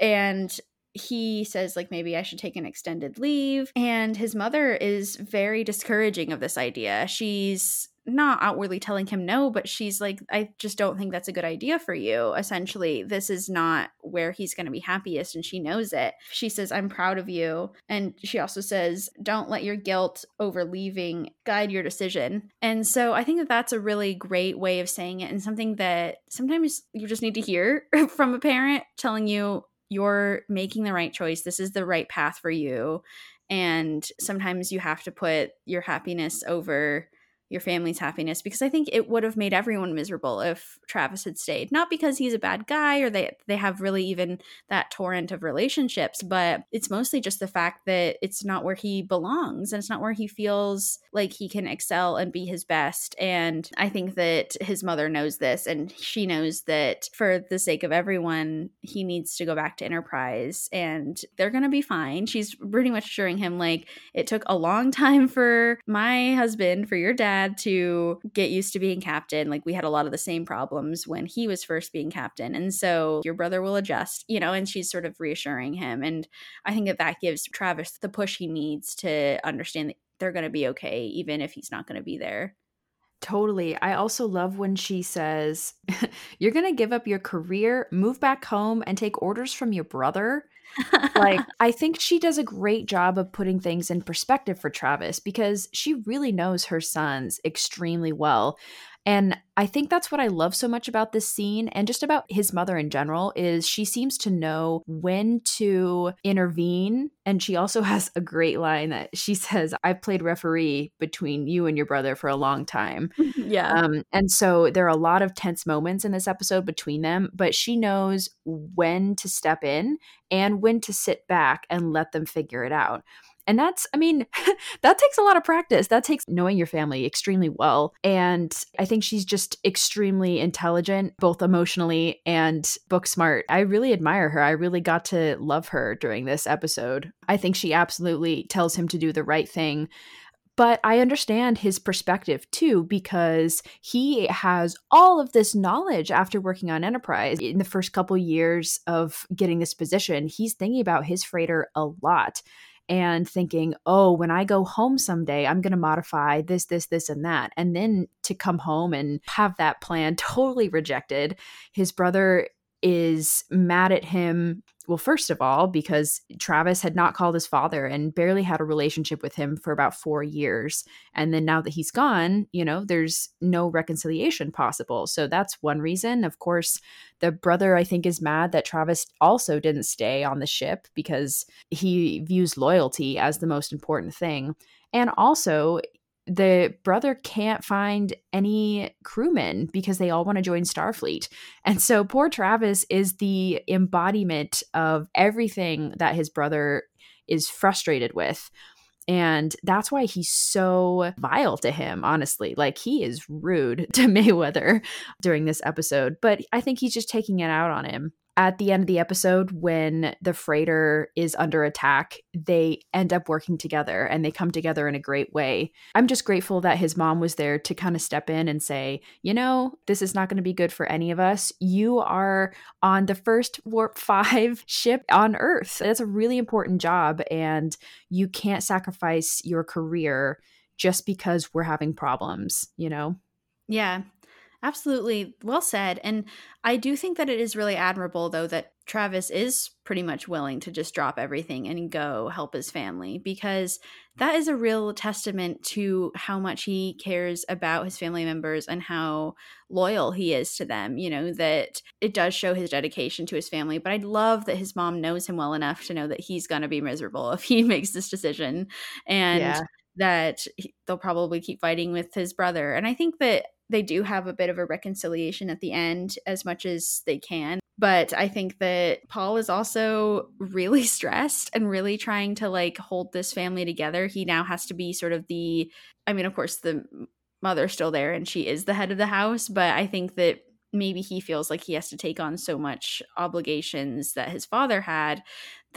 Speaker 2: And he says like maybe I should take an extended leave and his mother is very discouraging of this idea. She's not outwardly telling him no, but she's like, I just don't think that's a good idea for you. Essentially, this is not where he's going to be happiest, and she knows it. She says, I'm proud of you. And she also says, Don't let your guilt over leaving guide your decision. And so I think that that's a really great way of saying it, and something that sometimes you just need to hear from a parent telling you, You're making the right choice. This is the right path for you. And sometimes you have to put your happiness over your family's happiness because I think it would have made everyone miserable if Travis had stayed. Not because he's a bad guy or they they have really even that torrent of relationships, but it's mostly just the fact that it's not where he belongs and it's not where he feels like he can excel and be his best. And I think that his mother knows this and she knows that for the sake of everyone, he needs to go back to Enterprise and they're going to be fine. She's pretty much assuring him like it took a long time for my husband, for your dad had to get used to being captain. Like we had a lot of the same problems when he was first being captain. And so your brother will adjust, you know, and she's sort of reassuring him. And I think that that gives Travis the push he needs to understand that they're going to be okay, even if he's not going to be there.
Speaker 1: Totally. I also love when she says, You're going to give up your career, move back home, and take orders from your brother. Like, I think she does a great job of putting things in perspective for Travis because she really knows her sons extremely well. And I think that's what I love so much about this scene and just about his mother in general is she seems to know when to intervene and she also has a great line that she says I've played referee between you and your brother for a long time.
Speaker 2: yeah.
Speaker 1: Um, and so there are a lot of tense moments in this episode between them, but she knows when to step in and when to sit back and let them figure it out. And that's, I mean, that takes a lot of practice. That takes knowing your family extremely well. And I think she's just extremely intelligent, both emotionally and book smart. I really admire her. I really got to love her during this episode. I think she absolutely tells him to do the right thing. But I understand his perspective too, because he has all of this knowledge after working on Enterprise. In the first couple years of getting this position, he's thinking about his freighter a lot and thinking, oh, when I go home someday, I'm going to modify this, this, this, and that. And then to come home and have that plan totally rejected. His brother is mad at him well, first of all, because Travis had not called his father and barely had a relationship with him for about four years. And then now that he's gone, you know, there's no reconciliation possible. So that's one reason. Of course, the brother, I think, is mad that Travis also didn't stay on the ship because he views loyalty as the most important thing. And also, the brother can't find any crewmen because they all want to join Starfleet. And so poor Travis is the embodiment of everything that his brother is frustrated with. And that's why he's so vile to him, honestly. Like he is rude to Mayweather during this episode, but I think he's just taking it out on him at the end of the episode when the freighter is under attack they end up working together and they come together in a great way. I'm just grateful that his mom was there to kind of step in and say you know this is not going to be good for any of us. You are on the first warp 5 ship on earth. That's a really important job and you can't sacrifice your career just because we're having problems you know?
Speaker 2: Yeah Absolutely. Well said. And I do think that it is really admirable, though, that Travis is pretty much willing to just drop everything and go help his family because that is a real testament to how much he cares about his family members and how loyal he is to them. You know, that it does show his dedication to his family. But I love that his mom knows him well enough to know that he's going to be miserable if he makes this decision. And yeah that they'll probably keep fighting with his brother. And I think that they do have a bit of a reconciliation at the end as much as they can. But I think that Paul is also really stressed and really trying to like hold this family together. He now has to be sort of the, I mean, of course, the mother's still there and she is the head of the house, but I think that maybe he feels like he has to take on so much obligations that his father had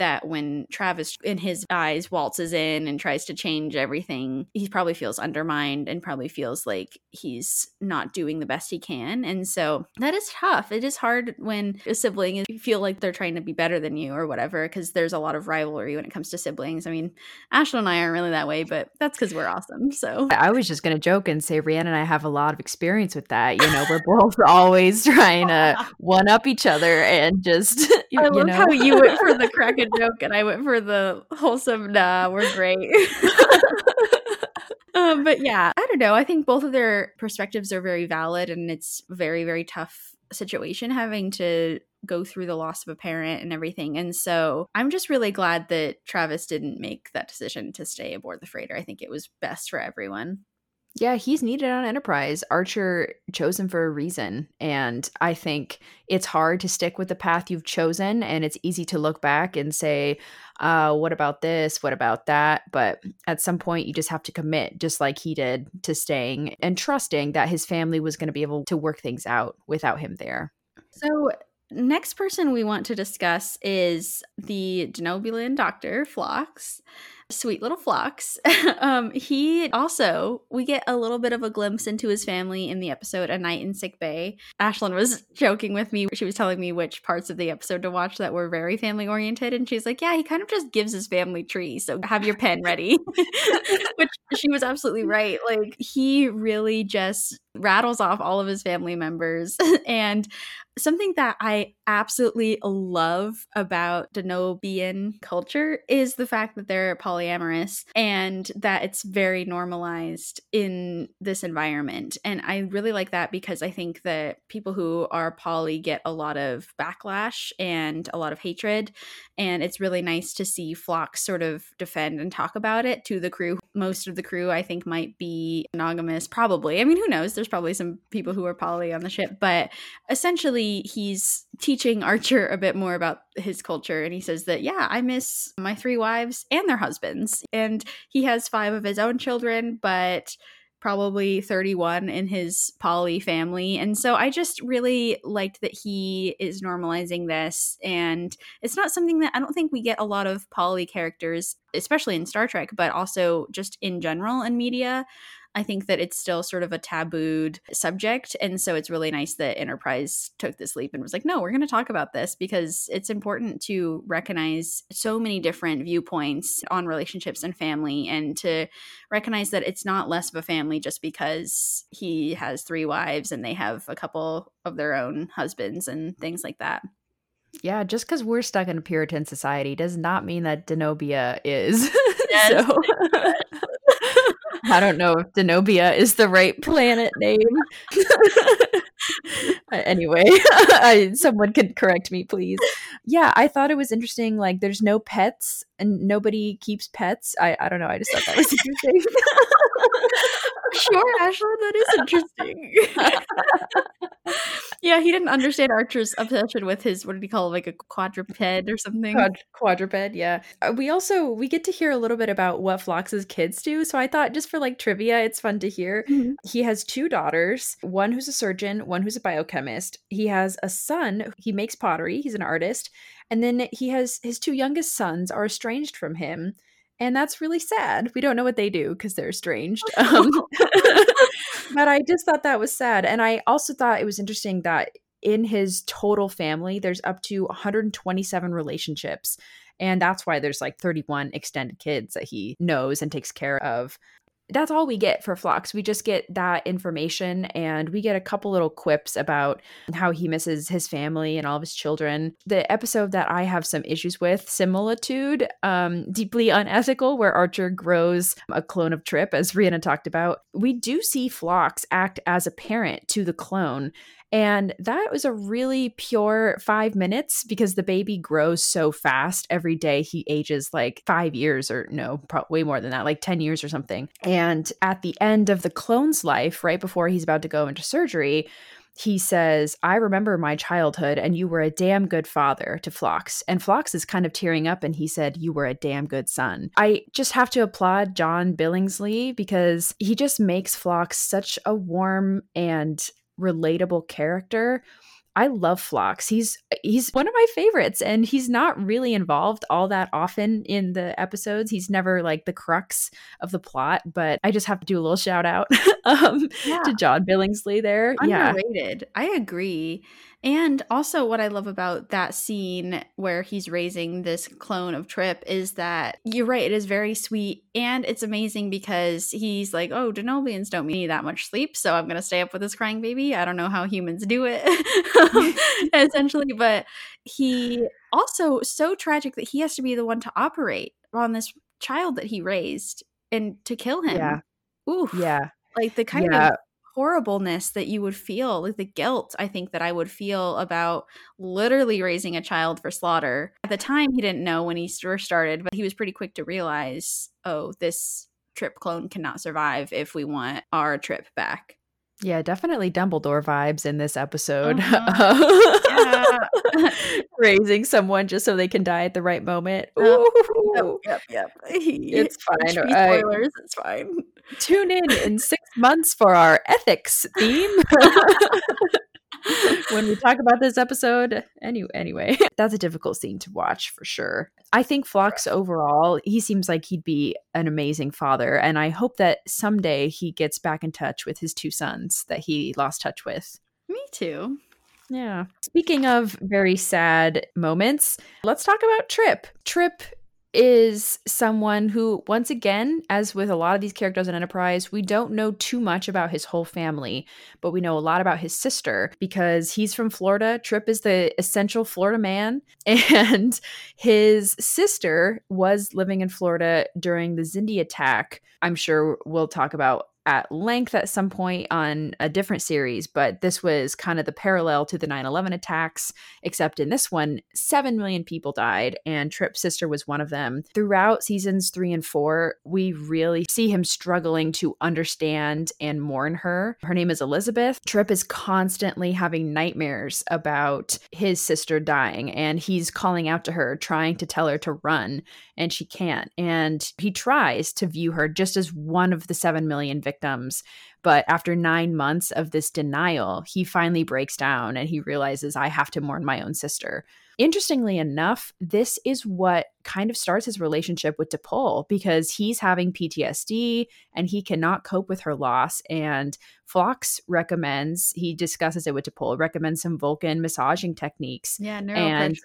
Speaker 2: that when Travis, in his eyes, waltzes in and tries to change everything, he probably feels undermined and probably feels like he's not doing the best he can. And so that is tough. It is hard when a sibling you feel like they're trying to be better than you or whatever, because there's a lot of rivalry when it comes to siblings. I mean, Ashley and I aren't really that way, but that's because we're awesome. So
Speaker 1: I was just going to joke and say Rhiannon and I have a lot of experience with that. You know, we're both always trying to one up each other and just,
Speaker 2: you, love know. how you went for the crack joke and I went for the wholesome nah, we're great. um, but yeah, I don't know. I think both of their perspectives are very valid and it's very, very tough situation having to go through the loss of a parent and everything. And so I'm just really glad that Travis didn't make that decision to stay aboard the freighter. I think it was best for everyone.
Speaker 1: Yeah, he's needed on Enterprise. Archer chose him for a reason. And I think it's hard to stick with the path you've chosen. And it's easy to look back and say, uh, what about this? What about that? But at some point, you just have to commit, just like he did, to staying and trusting that his family was going to be able to work things out without him there.
Speaker 2: So, next person we want to discuss is the Denobulan doctor, Phlox. Sweet little Phlox. um, he also, we get a little bit of a glimpse into his family in the episode A Night in Sick Bay. Ashlyn was joking with me. She was telling me which parts of the episode to watch that were very family oriented. And she's like, yeah, he kind of just gives his family trees. So have your pen ready. which she was absolutely right. Like, he really just rattles off all of his family members. and something that I absolutely love about Denobian culture is the fact that they're polyamorous and that it's very normalized in this environment. And I really like that because I think that people who are poly get a lot of backlash and a lot of hatred. And it's really nice to see Phlox sort of defend and talk about it to the crew. Most of the crew, I think, might be monogamous, probably. I mean, who knows? There's probably some people who are poly on the ship, but essentially, he's teaching Archer a bit more about his culture. And he says that, yeah, I miss my three wives and their husbands. And he has five of his own children, but probably 31 in his poly family. And so I just really liked that he is normalizing this. And it's not something that I don't think we get a lot of poly characters, especially in Star Trek, but also just in general in media. I think that it's still sort of a tabooed subject. And so it's really nice that Enterprise took this leap and was like, no, we're going to talk about this because it's important to recognize so many different viewpoints on relationships and family and to recognize that it's not less of a family just because he has three wives and they have a couple of their own husbands and things like that.
Speaker 1: Yeah, just because we're stuck in a Puritan society does not mean that Denobia is. Yes. so I don't know if Denobia is the right planet name. Uh, anyway, I, someone could correct me, please. Yeah, I thought it was interesting. Like, there's no pets and nobody keeps pets. I, I don't know. I just thought that was interesting.
Speaker 2: Sure, Ashley, that is interesting. yeah, he didn't understand Archer's obsession with his what did he call it, like a quadruped or something?
Speaker 1: Quad- quadruped, yeah. Uh, we also we get to hear a little bit about what Phlox's kids do. So I thought just for like trivia, it's fun to hear. Mm-hmm. He has two daughters, one who's a surgeon, one who's a biochemist. He has a son. He makes pottery. He's an artist. And then he has his two youngest sons are estranged from him and that's really sad. We don't know what they do because they're estranged. Um, but I just thought that was sad, and I also thought it was interesting that in his total family, there's up to 127 relationships. And that's why there's like 31 extended kids that he knows and takes care of that's all we get for Phlox. We just get that information and we get a couple little quips about how he misses his family and all of his children. The episode that I have some issues with, Similitude, um, deeply unethical, where Archer grows a clone of Trip, as Rhianna talked about. We do see Phlox act as a parent to the clone and that was a really pure five minutes because the baby grows so fast. Every day he ages like five years or no, probably way more than that, like 10 years or something. And at the end of the clone's life, right before he's about to go into surgery, he says, I remember my childhood and you were a damn good father to Phlox. And Phlox is kind of tearing up and he said, You were a damn good son. I just have to applaud John Billingsley because he just makes Phlox such a warm and relatable character. I love Phlox. He's he's one of my favorites and he's not really involved all that often in the episodes. He's never like the crux of the plot, but I just have to do a little shout out um, yeah. to John Billingsley there.
Speaker 2: Underrated. Yeah. I agree. And also, what I love about that scene where he's raising this clone of Trip is that you're right, it is very sweet and it's amazing because he's like, Oh, Denobians don't need that much sleep, so I'm going to stay up with this crying baby. I don't know how humans do it, essentially, but he also so tragic that he has to be the one to operate on this child that he raised and to kill him.
Speaker 1: Yeah.
Speaker 2: Ooh.
Speaker 1: Yeah.
Speaker 2: Like the kind yeah. of horribleness that you would feel, like the guilt I think that I would feel about literally raising a child for slaughter. At the time, he didn't know when he first started, but he was pretty quick to realize, oh, this trip clone cannot survive if we want our trip back.
Speaker 1: Yeah, definitely Dumbledore vibes in this episode. Uh-huh. Raising someone just so they can die at the right moment.
Speaker 2: Ooh. Yep, yep, yep.
Speaker 1: It's fine.
Speaker 2: Spoilers, it's fine.
Speaker 1: Tune in in six months for our ethics theme. When we talk about this episode. Anyway, anyway, that's a difficult scene to watch for sure. I think Phlox overall, he seems like he'd be an amazing father, and I hope that someday he gets back in touch with his two sons that he lost touch with.
Speaker 2: Me too.
Speaker 1: Yeah. Speaking of very sad moments, let's talk about Trip. Trip is someone who, once again, as with a lot of these characters in Enterprise, we don't know too much about his whole family, but we know a lot about his sister because he's from Florida. Trip is the essential Florida man, and his sister was living in Florida during the Xindi attack. I'm sure we'll talk about at length at some point on a different series, but this was kind of the parallel to the 9 11 attacks, except in this one, 7 million people died, and Trip's sister was one of them. Throughout seasons three and four, we really see him struggling to understand and mourn her. Her name is Elizabeth. Trip is constantly having nightmares about his sister dying, and he's calling out to her, trying to tell her to run, and she can't. And he tries to view her just as one of the 7 million victims. But after nine months of this denial, he finally breaks down and he realizes, I have to mourn my own sister. Interestingly enough, this is what kind of starts his relationship with T'Pol because he's having PTSD and he cannot cope with her loss. And Phlox recommends, he discusses it with T'Pol, recommends some Vulcan massaging techniques.
Speaker 2: Yeah.
Speaker 1: And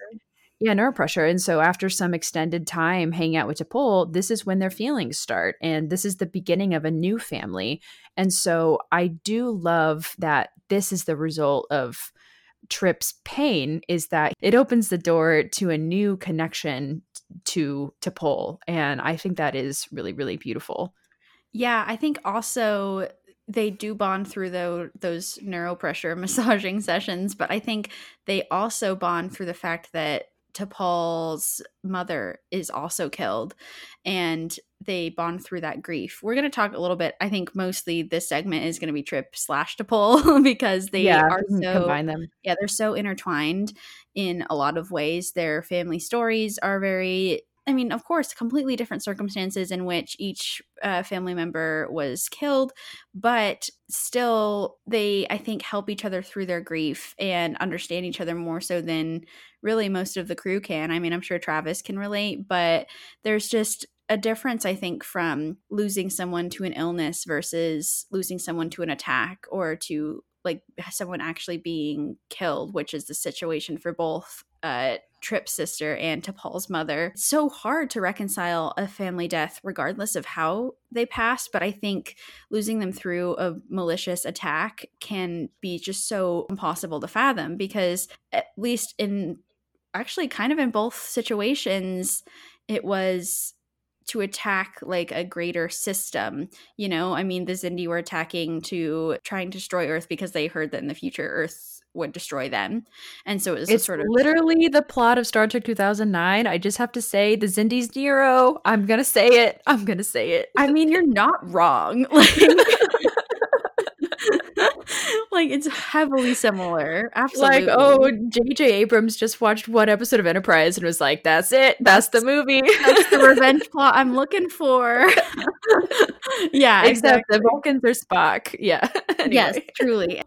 Speaker 1: yeah, nerve pressure. And so after some extended time hanging out with T'Pol, this is when their feelings start. And this is the beginning of a new family. And so I do love that this is the result of Trip's pain is that it opens the door to a new connection to T'Pol. And I think that is really, really beautiful.
Speaker 2: Yeah, I think also they do bond through the, those neuropressure massaging sessions, but I think they also bond through the fact that T'Pol's mother is also killed, and they bond through that grief. We're going to talk a little bit. I think mostly this segment is going to be Trip slash T'Pol because they
Speaker 1: yeah,
Speaker 2: are so
Speaker 1: combine them.
Speaker 2: Yeah, they're so intertwined in a lot of ways. Their family stories are very I mean, of course, completely different circumstances in which each uh, family member was killed, but still, they, I think, help each other through their grief and understand each other more so than really most of the crew can. I mean, I'm sure Travis can relate, but there's just a difference, I think, from losing someone to an illness versus losing someone to an attack or to like someone actually being killed, which is the situation for both uh, Trip's sister and T'Pol's mother. So hard to reconcile a family death regardless of how they passed, but I think losing them through a malicious attack can be just so impossible to fathom because at least in actually kind of in both situations it was to attack like a greater system. You know, I mean, the Xindi were attacking to try and destroy Earth because they heard that in the future Earth would destroy them. And so it was
Speaker 1: it's
Speaker 2: sort of
Speaker 1: literally the plot of Star Trek 2009. I just have to say the Xindi's Nero. I'm going to say it. I'm going to say it.
Speaker 2: I mean, you're not wrong. Like, like it's heavily similar. Absolutely.
Speaker 1: Like, oh, J.J. Abrams just watched one episode of Enterprise and was like, "That's it. That's, the movie.
Speaker 2: that's the revenge plot I'm looking for. yeah,
Speaker 1: Except
Speaker 2: exactly.
Speaker 1: the Vulcans are Spock. Yeah.
Speaker 2: Yes, truly.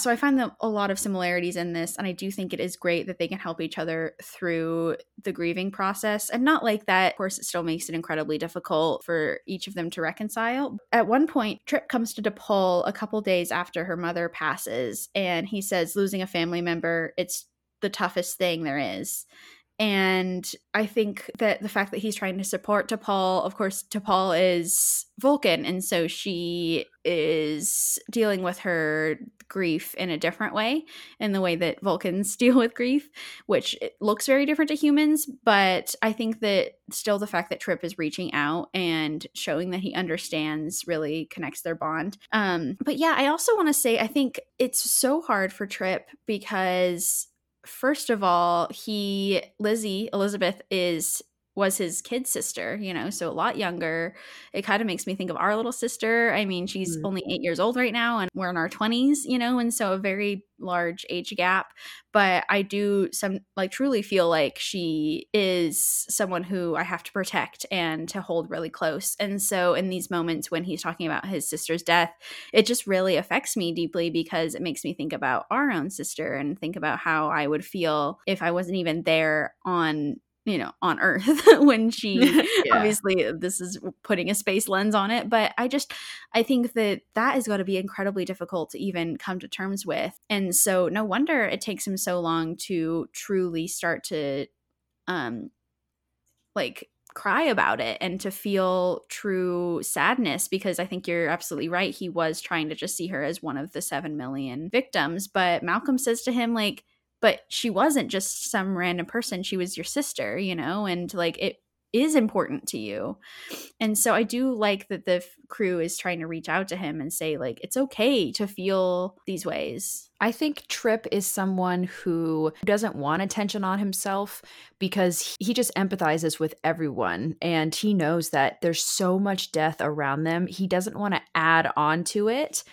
Speaker 2: so I find a lot of similarities in this, and I do think it is great that they can help each other through the grieving process. And not like that, of course, it still makes it incredibly difficult for each of them to reconcile. At one point, Trip comes to T'Pol a couple days after her mother passes, and he says, losing a family member, it's the toughest thing there is. And I think that the fact that he's trying to support T'Pol, of course, T'Pol is Vulcan, and so she is dealing with her grief in a different way, in the way that Vulcans deal with grief, which looks very different to humans. But I think that still the fact that Trip is reaching out and showing that he understands really connects their bond. Um, but yeah, I also want to say I think it's so hard for Trip because first of all, he Lizzie Elizabeth is was his kid sister, you know, so a lot younger. It kind of makes me think of our little sister. I mean, she's mm. only eight years old right now, and we're in our 20s, you know, and so a very large age gap. But I do some like truly feel like she is someone who I have to protect and to hold really close. And so in these moments when he's talking about his sister's death, it just really affects me deeply because it makes me think about our own sister and think about how I would feel if I wasn't even there on you know on earth when she yeah. obviously this is putting a space lens on it but i just i think that that is going to be incredibly difficult to even come to terms with and so no wonder it takes him so long to truly start to um like cry about it and to feel true sadness because I think you're absolutely right. He was trying to just see her as one of the 7 million victims. But Malcolm says to him, like, but she wasn't just some random person she was your sister you know and like it is important to you. And so i do like that the f- crew is trying to reach out to him and say like it's okay to feel these ways.
Speaker 1: I think trip is someone who doesn't want attention on himself because he just empathizes with everyone and he knows that there's so much death around them he doesn't want to add on to it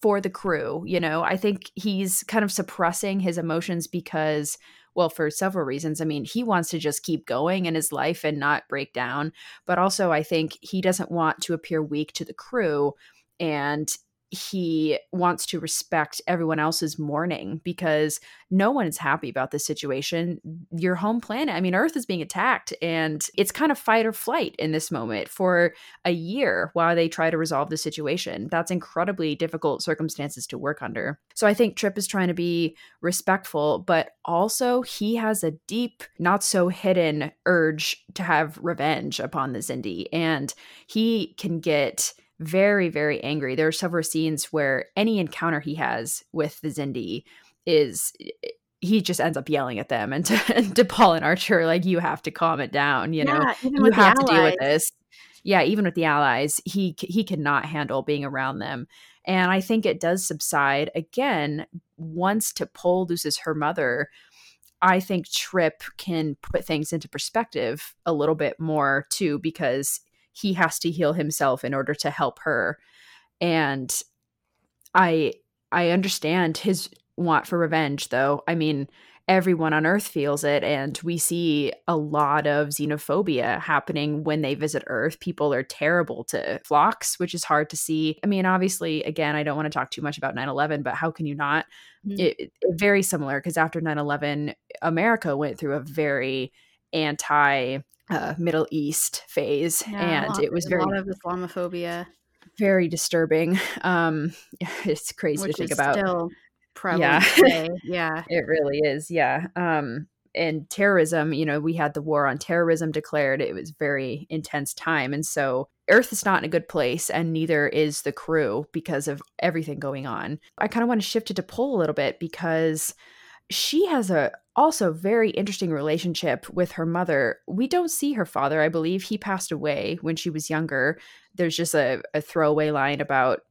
Speaker 1: for the crew. You know, I think he's kind of suppressing his emotions because, well, for several reasons. I mean, he wants to just keep going in his life and not break down. But also, I think he doesn't want to appear weak to the crew. And he wants to respect everyone else's mourning because no one is happy about this situation. Your home planet, I mean, Earth is being attacked, and it's kind of fight or flight in this moment for a year while they try to resolve the situation. That's incredibly difficult circumstances to work under. So I think Trip is trying to be respectful, but also he has a deep, not so hidden urge to have revenge upon the Xindi, and he can get very, very angry. There are several scenes where any encounter he has with the Xindi is eh, he just ends up yelling at them and to, T'Pol and Archer, like, you have to calm it down, you know, you have to deal with this. Yeah, even with the allies, he he cannot handle being around them. And I think it does subside again once to T'Pol loses her mother. I think Trip can put things into perspective a little bit more too, because he has to heal himself in order to help her. And i i understand his want for revenge though. I mean everyone on earth feels it and we see a lot of xenophobia happening when they visit earth. People are terrible to Phlox which is hard to see. I mean obviously again i don't want to talk too much about 9-11 but how can you not? Mm-hmm. it, it, very similar because after 9-11 america went through a very anti uh, Middle East phase, yeah, and it was very
Speaker 2: a lot of Islamophobia.
Speaker 1: Very disturbing. Um, it's crazy
Speaker 2: Which
Speaker 1: to think about.
Speaker 2: Still prevalent yeah. today. Yeah,
Speaker 1: it really is. Yeah. Um, and terrorism, you know, we had the war on terrorism declared. It was very intense time, and so Earth is not in a good place, and neither is the crew because of everything going on. I kind of want to shift it to T'Pol a little bit because she has a also very interesting relationship with her mother. We don't see her father. I believe he passed away when she was younger. There's just a, a throwaway line about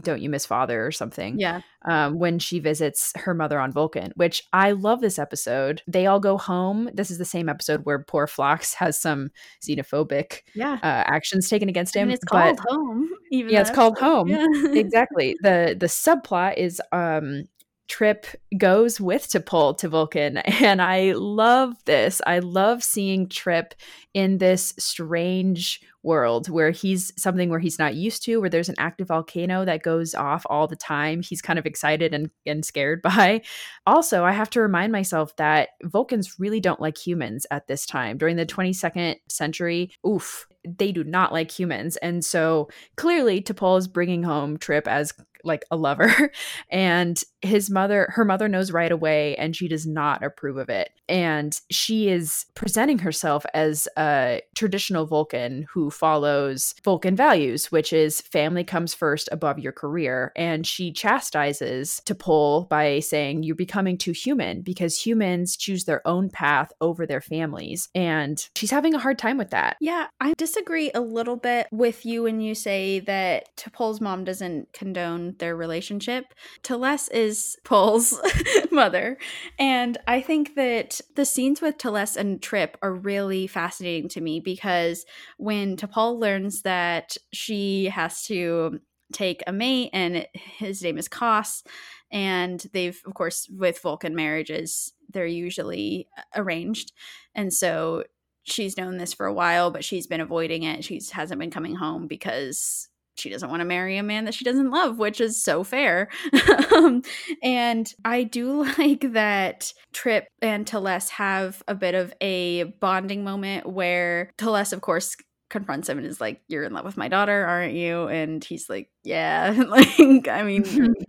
Speaker 1: don't you miss father or something
Speaker 2: yeah
Speaker 1: um, when she visits her mother on vulcan which i love this episode they all go home this is the same episode where poor Phlox has some xenophobic
Speaker 2: yeah.
Speaker 1: uh, actions taken against him
Speaker 2: and it's called home
Speaker 1: yeah it's called home yeah. exactly the the subplot is um Trip goes with to T'Pol to Vulcan. And I love this. I love seeing Trip in this strange world where he's something where he's not used to, where there's an active volcano that goes off all the time. He's kind of excited and, and scared by. Also, I have to remind myself that Vulcans really don't like humans at this time. During the 22nd century, oof, they do not like humans. And so clearly, T'Pol is bringing home Trip as like a lover and his mother her mother knows right away and she does not approve of it. And she is presenting herself as a traditional vulcan who follows vulcan values which is family comes first above your career. And she chastises to T'Pol by saying you're becoming too human because humans choose their own path over their families and she's having a hard time with that.
Speaker 2: Yeah i'm disagree a little bit with you when you say that T'Pol's mom doesn't condone their relationship. T'Les is Paul's mother. And I think that the scenes with T'Les and Trip are really fascinating to me because when T'Pol learns that she has to take a mate and his name is Koss and they've of course with Vulcan marriages they're usually uh, arranged and so she's known this for a while but she's been avoiding it she hasn't been coming home because she doesn't want to marry a man that she doesn't love, which is so fair. um, and I do like that Trip and T'Les have a bit of a bonding moment where T'Les, of course, confronts him and is like, "You're in love with my daughter, aren't you?" And he's like, "Yeah." like, I mean,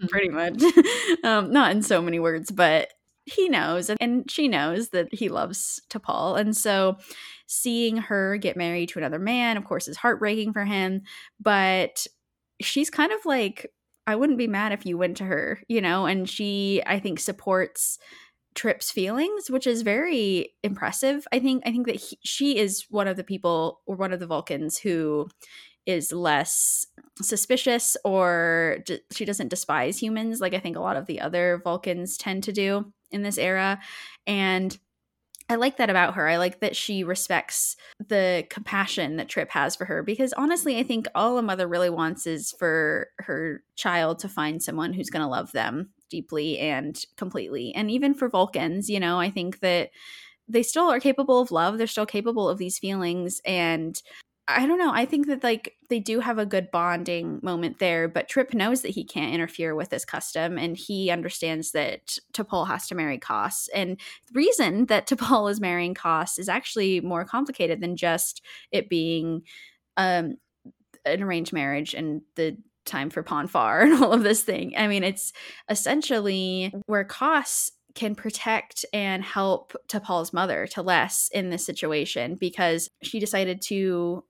Speaker 2: pretty much. um, not in so many words, but he knows, and, and she knows that he loves T'Pol, and so seeing her get married to another man, of course, is heartbreaking for him. But she's kind of like, I wouldn't be mad if you went to her, you know, and she, I think, supports Trip's feelings, which is very impressive. I think I think that he, she is one of the people or one of the Vulcans who is less suspicious or d- she doesn't despise humans like I think a lot of the other Vulcans tend to do in this era and I like that about her. I like that she respects the compassion that Trip has for her because honestly, I think all a mother really wants is for her child to find someone who's going to love them deeply and completely. And even for Vulcans, you know, I think that they still are capable of love. They're still capable of these feelings. And I don't know. I think that like they do have a good bonding moment there, but Trip knows that he can't interfere with this custom and he understands that T'Pol has to marry Koss. And the reason that T'Pol is marrying Koss is actually more complicated than just it being um an arranged marriage and the time for Pon farr and all of this thing. I mean, it's essentially where Koss can protect and help T'Pol's mother, T'Les, in this situation because she decided to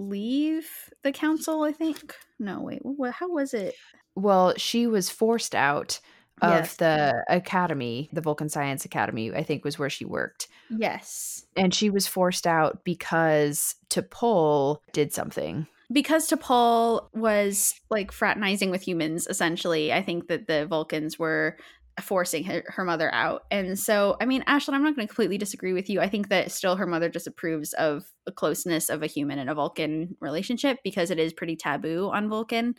Speaker 2: leave the council, I think. No, wait, what, how was it?
Speaker 1: Well, she was forced out of
Speaker 2: Yes.
Speaker 1: the academy, the Vulcan Science Academy, I think was where she worked.
Speaker 2: Yes.
Speaker 1: And she was forced out because T'Pol did something.
Speaker 2: because T'Pol was like fraternizing with humans, essentially, I think that the Vulcans were forcing her, her mother out. And so, I mean, Ashlyn, I'm not going to completely disagree with you. I think that still her mother disapproves of the closeness of a human and a Vulcan relationship because it is pretty taboo on Vulcan.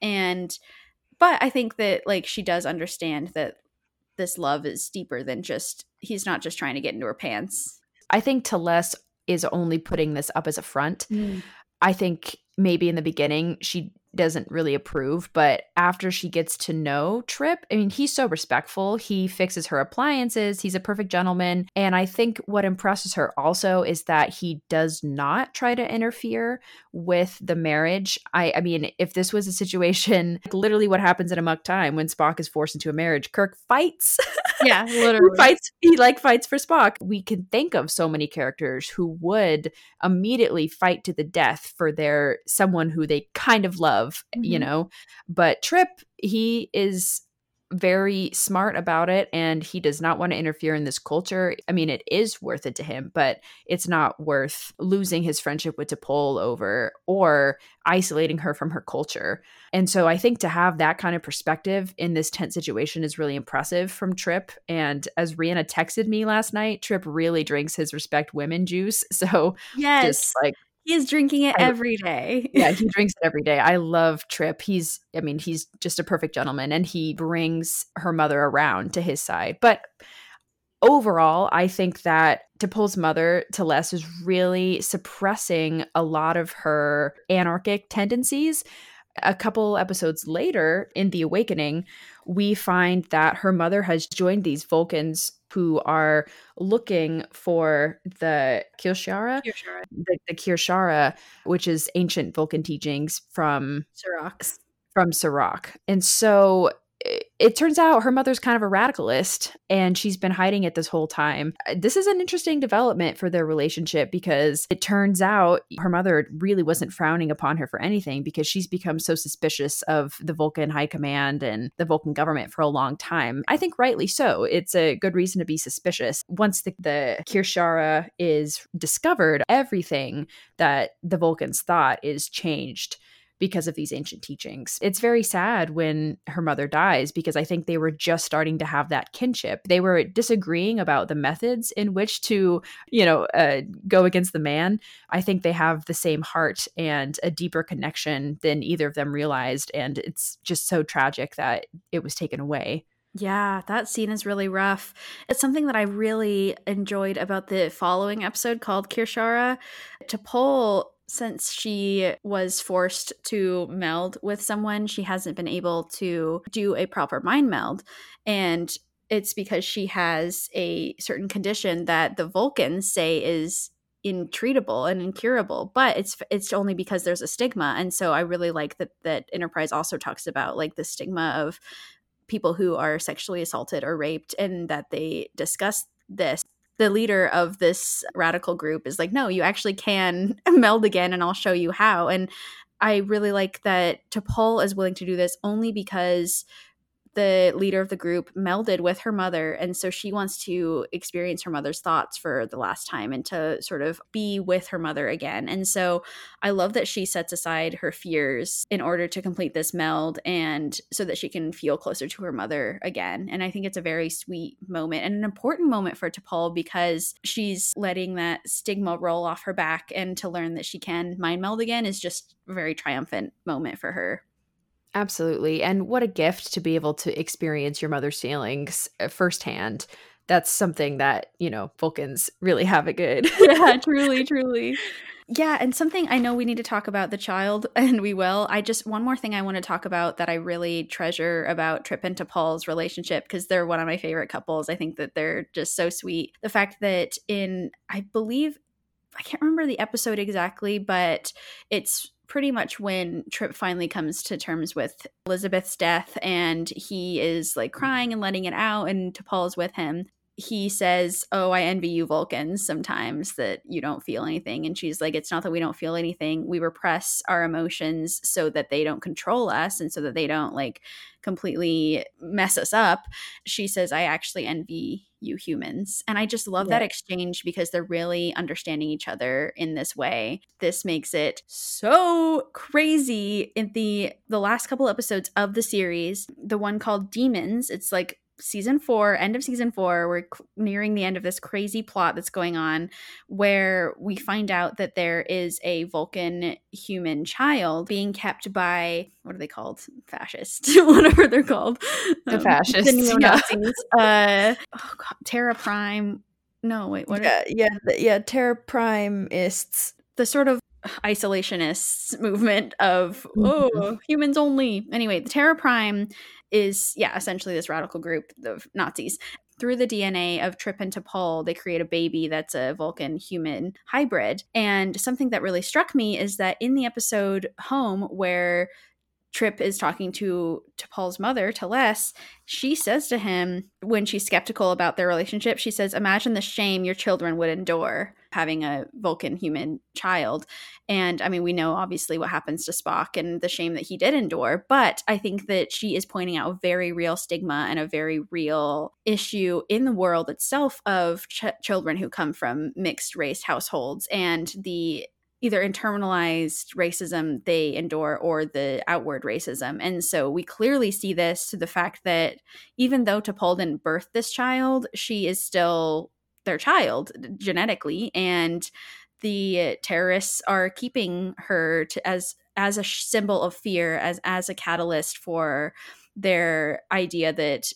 Speaker 2: And, but I think that like she does understand that this love is deeper than just, he's not just trying to get into her pants.
Speaker 1: I think T'Les is only putting this up as a front. Mm. I think maybe in the beginning she doesn't really approve, but after she gets to know Trip, I mean, he's so respectful. He fixes her appliances. He's a perfect gentleman. And I think what impresses her also is that he does not try to interfere with the marriage. I, I mean, if this was a situation, like literally what happens in Amok Time when Spock is forced into a marriage, Kirk fights.
Speaker 2: Yeah,
Speaker 1: he
Speaker 2: literally.
Speaker 1: fights he like fights for Spock. We can think of so many characters who would immediately fight to the death for their someone who they kind of love, you
Speaker 2: Mhm.
Speaker 1: know. But Trip, he is very smart about it and he does not want to interfere in this culture. I mean, it is worth it to him, but it's not worth losing his friendship with T'Pol over or isolating her from her culture. And so I think to have that kind of perspective in this tense situation is really impressive from Trip. And as Rihanna texted me last night, Trip really drinks his respect women juice. So
Speaker 2: Yes.
Speaker 1: just like
Speaker 2: he is drinking it
Speaker 1: I-
Speaker 2: every day.
Speaker 1: yeah, he drinks it every day. I love Trip. He's, I mean, he's just a perfect gentleman and he brings her mother around to his side. But overall, I think that T'Pol's mother, T'Les, is really suppressing a lot of her anarchic tendencies. A couple episodes later in The Awakening, we find that her mother has joined these Vulcans who are looking for the Kir'Shara
Speaker 2: You're
Speaker 1: the, the Kir'Shara, which is ancient Vulcan teachings from
Speaker 2: Surak.
Speaker 1: from Surak. And so it turns out her mother's kind of a radicalist and she's been hiding it this whole time. Uh, this is an interesting development for their relationship because it turns out her mother really wasn't frowning upon her for anything because she's become so suspicious of the Vulcan High Command and the Vulcan government for a long time. I think rightly so. It's a good reason to be suspicious. Once the, the Kir'Shara is discovered, everything that the Vulcans thought is changed because of these ancient teachings. It's very sad when her mother dies because I think they were just starting to have that kinship. They were disagreeing about the methods in which to, you know, uh, go against the man. I think they have the same heart and a deeper connection than either of them realized. And it's just so tragic that it was taken away.
Speaker 2: Yeah, that scene is really rough. It's something that I really enjoyed about the following episode called Kir'Shara. T'Pol since she was forced to meld with someone, she hasn't been able to do a proper mind meld. And it's because she has a certain condition that the Vulcans say is intreatable and incurable but it's it's only because there's a stigma and so i really like that that enterprise also talks about like the stigma of people who are sexually assaulted or raped and that they discuss this the leader of this radical group is like, no, you actually can meld again, and I'll show you how. And I really like that T'Pol is willing to do this only because the leader of the group melded with her mother and so she wants to experience her mother's thoughts for the last time and to sort of be with her mother again. And so i love that she sets aside her fears in order to complete this meld and so that she can feel closer to her mother again. And i think it's a very sweet moment and an important moment for T'Pol because she's letting that stigma roll off her back and to learn that she can mind meld again is just a very triumphant moment for her
Speaker 1: Absolutely. And what a gift to be able to experience your mother's feelings uh, firsthand. That's something that, you know, Vulcans really have it good.
Speaker 2: yeah, truly, truly. Yeah, and something I know we need to talk about the child, and we will. I just, one more thing I want to talk about that I really treasure about Trip and T'Pol's relationship, because they're one of my favorite couples. I think that they're just so sweet. The fact that in, I believe, I can't remember the episode exactly, but it's pretty much when Trip finally comes to terms with Elizabeth's death and he is like crying and letting it out, and T'Pol's with him. He says, Oh, I envy you, Vulcans, sometimes that you don't feel anything. And she's like, It's not that we don't feel anything. We repress our emotions so that they don't control us and so that they don't like completely mess us up. She says, I actually envy you humans. And I just love yeah. that exchange because they're really understanding each other in this way. This makes it so crazy in the the last couple episodes of the series, the one called Demons, it's like season four, end of season four, we're nearing the end of this crazy plot that's going on where we find out that there is a Vulcan human child being kept by what are they called? Fascist, whatever they're called.
Speaker 1: The um, fascists. The
Speaker 2: neo Nazis. Yeah. Uh, oh God, Terra Prime. No, wait, what?
Speaker 3: Yeah, are- yeah, yeah, Terra Primeists.
Speaker 2: The sort of isolationists movement of mm-hmm. oh humans only. Anyway the terra prime is yeah essentially this radical group of nazis. Through the dna of trip and T'Pol, they create a baby that's a vulcan human hybrid. And something that really struck me is that in the episode home where Trip is talking to T'Pol's mother, T'Les, she says to him when she's skeptical about their relationship, she says, Imagine the shame your children would endure having a Vulcan human child. And I mean, we know obviously what happens to Spock and the shame that he did endure, but I think that she is pointing out a very real stigma and a very real issue in the world itself of ch- children who come from mixed race households and the either internalized racism they endure or the outward racism. And so we clearly see this to the fact that even though T'Pol didn't birth this child, she is still their child genetically. And the terrorists are keeping her to, as as a symbol of fear, as as a catalyst for their idea that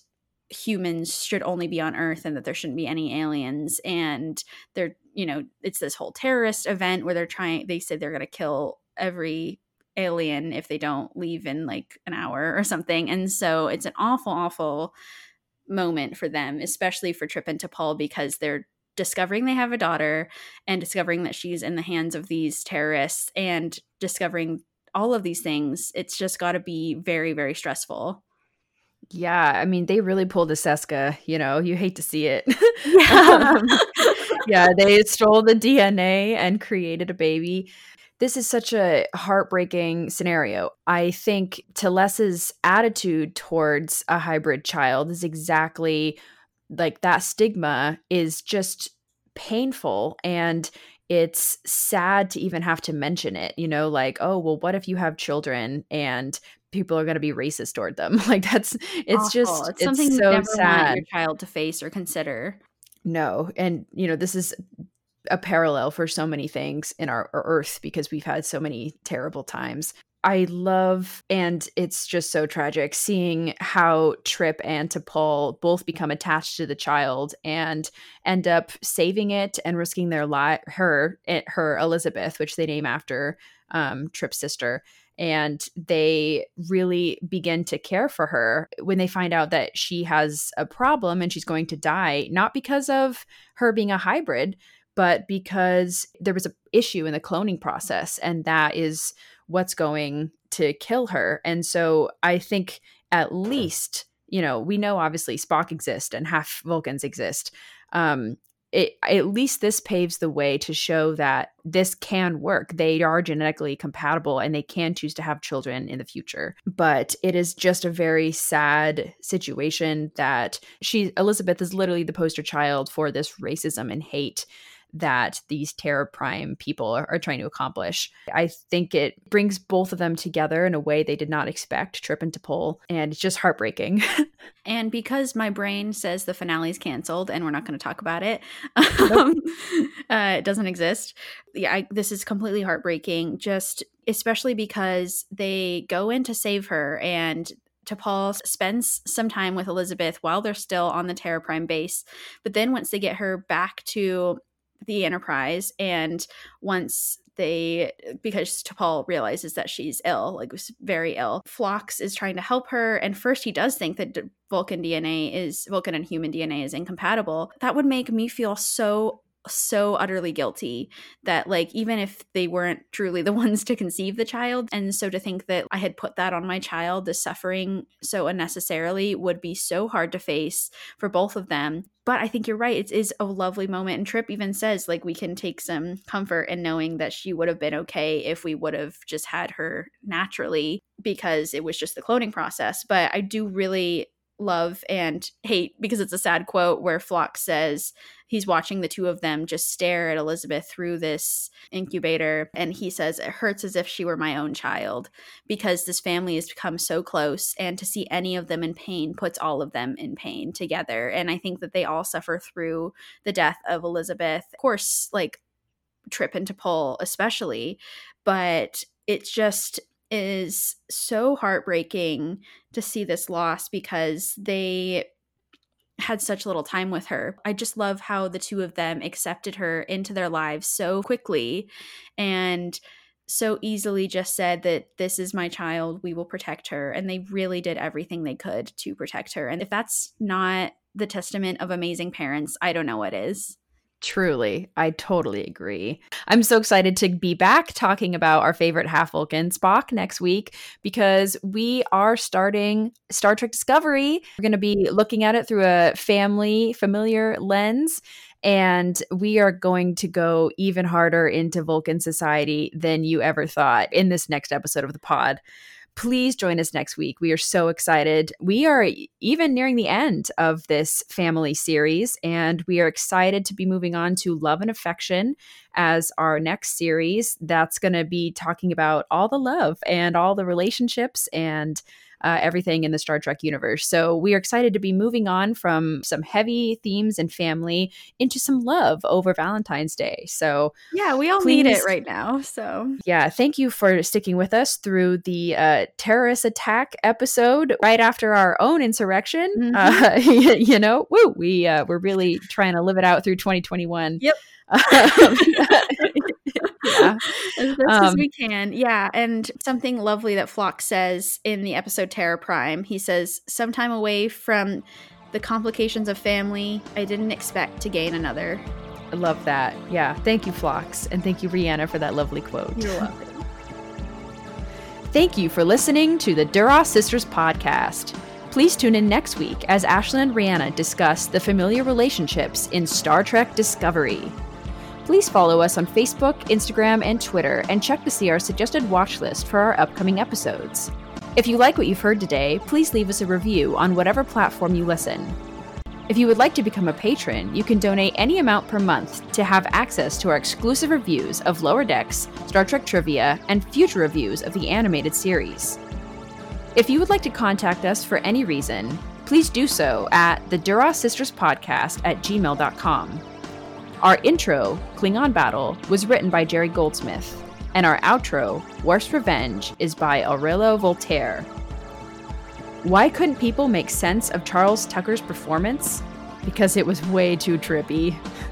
Speaker 2: humans should only be on earth and that there shouldn't be any aliens and they're you know it's this whole terrorist event where they're trying they said they're going to kill every alien if they don't leave in like an hour or something and so it's an awful awful moment for them especially for trip and T'Pol because they're discovering they have a daughter and discovering that she's in the hands of these terrorists and discovering all of these things it's just got to be very very stressful
Speaker 1: Yeah, I mean, they really pulled a Seska. You know, you hate to see it.
Speaker 2: Yeah.
Speaker 1: Um, yeah, they stole the DNA and created a baby. This is such a heartbreaking scenario. I think T'Les's attitude towards a hybrid child is exactly like that stigma is just painful and it's sad to even have to mention it, you know, like, oh, well, what if you have children and people are going to be racist toward them? Like that's it's
Speaker 2: Awful.
Speaker 1: just
Speaker 2: it's
Speaker 1: it's,
Speaker 2: something you
Speaker 1: so
Speaker 2: never
Speaker 1: sad.
Speaker 2: want your child to face or consider.
Speaker 1: No, and you know, this is a parallel for so many things in our, our earth because we've had so many terrible times. I love, and it's just so tragic seeing how Trip and T'Pol both become attached to the child and end up saving it and risking their life. Her, eh, her Elizabeth, which they name after um, Trip's sister, and they really begin to care for her when they find out that she has a problem and she's going to die, not because of her being a hybrid, but because there was an issue in the cloning process, and that is what's going to kill her. And so I think at least, you know, we know obviously Spock exists and half Vulcans exist. Um, it, at least this paves the way to show that this can work. They are genetically compatible and they can choose to have children in the future. But it is just a very sad situation that she, Elizabeth, is literally the poster child for this racism and hate that these Terra Prime people are, are, trying to accomplish. I think it brings both of them together in a way they did not expect, Trip and T'Pol, and it's just heartbreaking.
Speaker 2: and because my brain says the finale's canceled and we're not going to talk about it, um, uh, it doesn't exist. Yeah, I, this is completely heartbreaking, just especially because they go in to save her and T'Pol spends some time with Elizabeth while they're still on the Terra Prime base. But then once they get her back to the Enterprise, and once they because T'Pol realizes that she's ill, like was very ill. Phlox is trying to help her, and first he does think that Vulcan DNA is Vulcan and human DNA is incompatible. That would make me feel so so utterly guilty that like even if they weren't truly the ones to conceive the child and so to think that i had put that on my child the suffering so unnecessarily would be so hard to face for both of them. But i think you're right it is a lovely moment and trip even says like we can take some comfort in knowing that she would have been okay if we would have just had her naturally because it was just the cloning process. But i do really love and hate because it's a sad quote where Phlox says he's watching the two of them just stare at Elizabeth through this incubator and he says it hurts as if she were my own child because this family has become so close and to see any of them in pain puts all of them in pain together. And I think that they all suffer through the death of Elizabeth. Of course like Trip and T'Pol especially but it's just is so heartbreaking to see this loss because they had such little time with her. I just love how the two of them accepted her into their lives so quickly and so easily just said that this is my child, we will protect her. And they really did everything they could to protect her. And if that's not the testament of amazing parents, I don't know what is.
Speaker 1: Truly, I totally agree. I'm so excited to be back talking about our favorite half Vulcan Spock next week because we are starting Star Trek Discovery. We're going to be looking at it through a family familiar lens. And we are going to go even harder into Vulcan society than you ever thought in this next episode of the pod please join us next week. We are so excited. We are even nearing the end of this family series, and we are excited to be moving on to Love and Affection as our next series. That's going to be talking about all the love and all the relationships and uh, everything in the Star Trek universe. So we are excited to be moving on from some heavy themes and family into some love over Valentine's Day. So
Speaker 2: yeah, we all please, need it right now. So
Speaker 1: yeah, thank you for sticking with us through the uh, terrorist attack episode right after our own insurrection. Mm-hmm. Uh, you know, woo, we uh, we're really trying to live it out through 2021.
Speaker 2: Yep. yeah. as best um, as we can. Yeah. And something lovely that Phlox says in the episode Terra Prime, he says, Sometime away from the complications of family, I didn't expect to gain another.
Speaker 1: I love that. Yeah. Thank you, Phlox. And thank you, Rihanna, for that lovely quote.
Speaker 2: You're welcome.
Speaker 1: Thank you for listening to the Duras Sisters podcast. Please tune in next week as Ashlyn and Rihanna discuss the familiar relationships in Star Trek Discovery. Please follow us on Facebook, Instagram, and Twitter, and check to see our suggested watch list for our upcoming episodes. If you like what you've heard today, please leave us a review on whatever platform you listen. If you would like to become a patron, you can donate any amount per month to have access to our exclusive reviews of Lower Decks, Star Trek trivia, and future reviews of the animated series. If you would like to contact us for any reason, please do so at the Duras Sisters Podcast at gmail.com. Our intro, Klingon Battle, was written by Jerry Goldsmith, and our outro, Worf's Revenge, is by Aurelio Voltaire. Why couldn't people make sense of Charles Tucker's performance? Because it was way too trippy.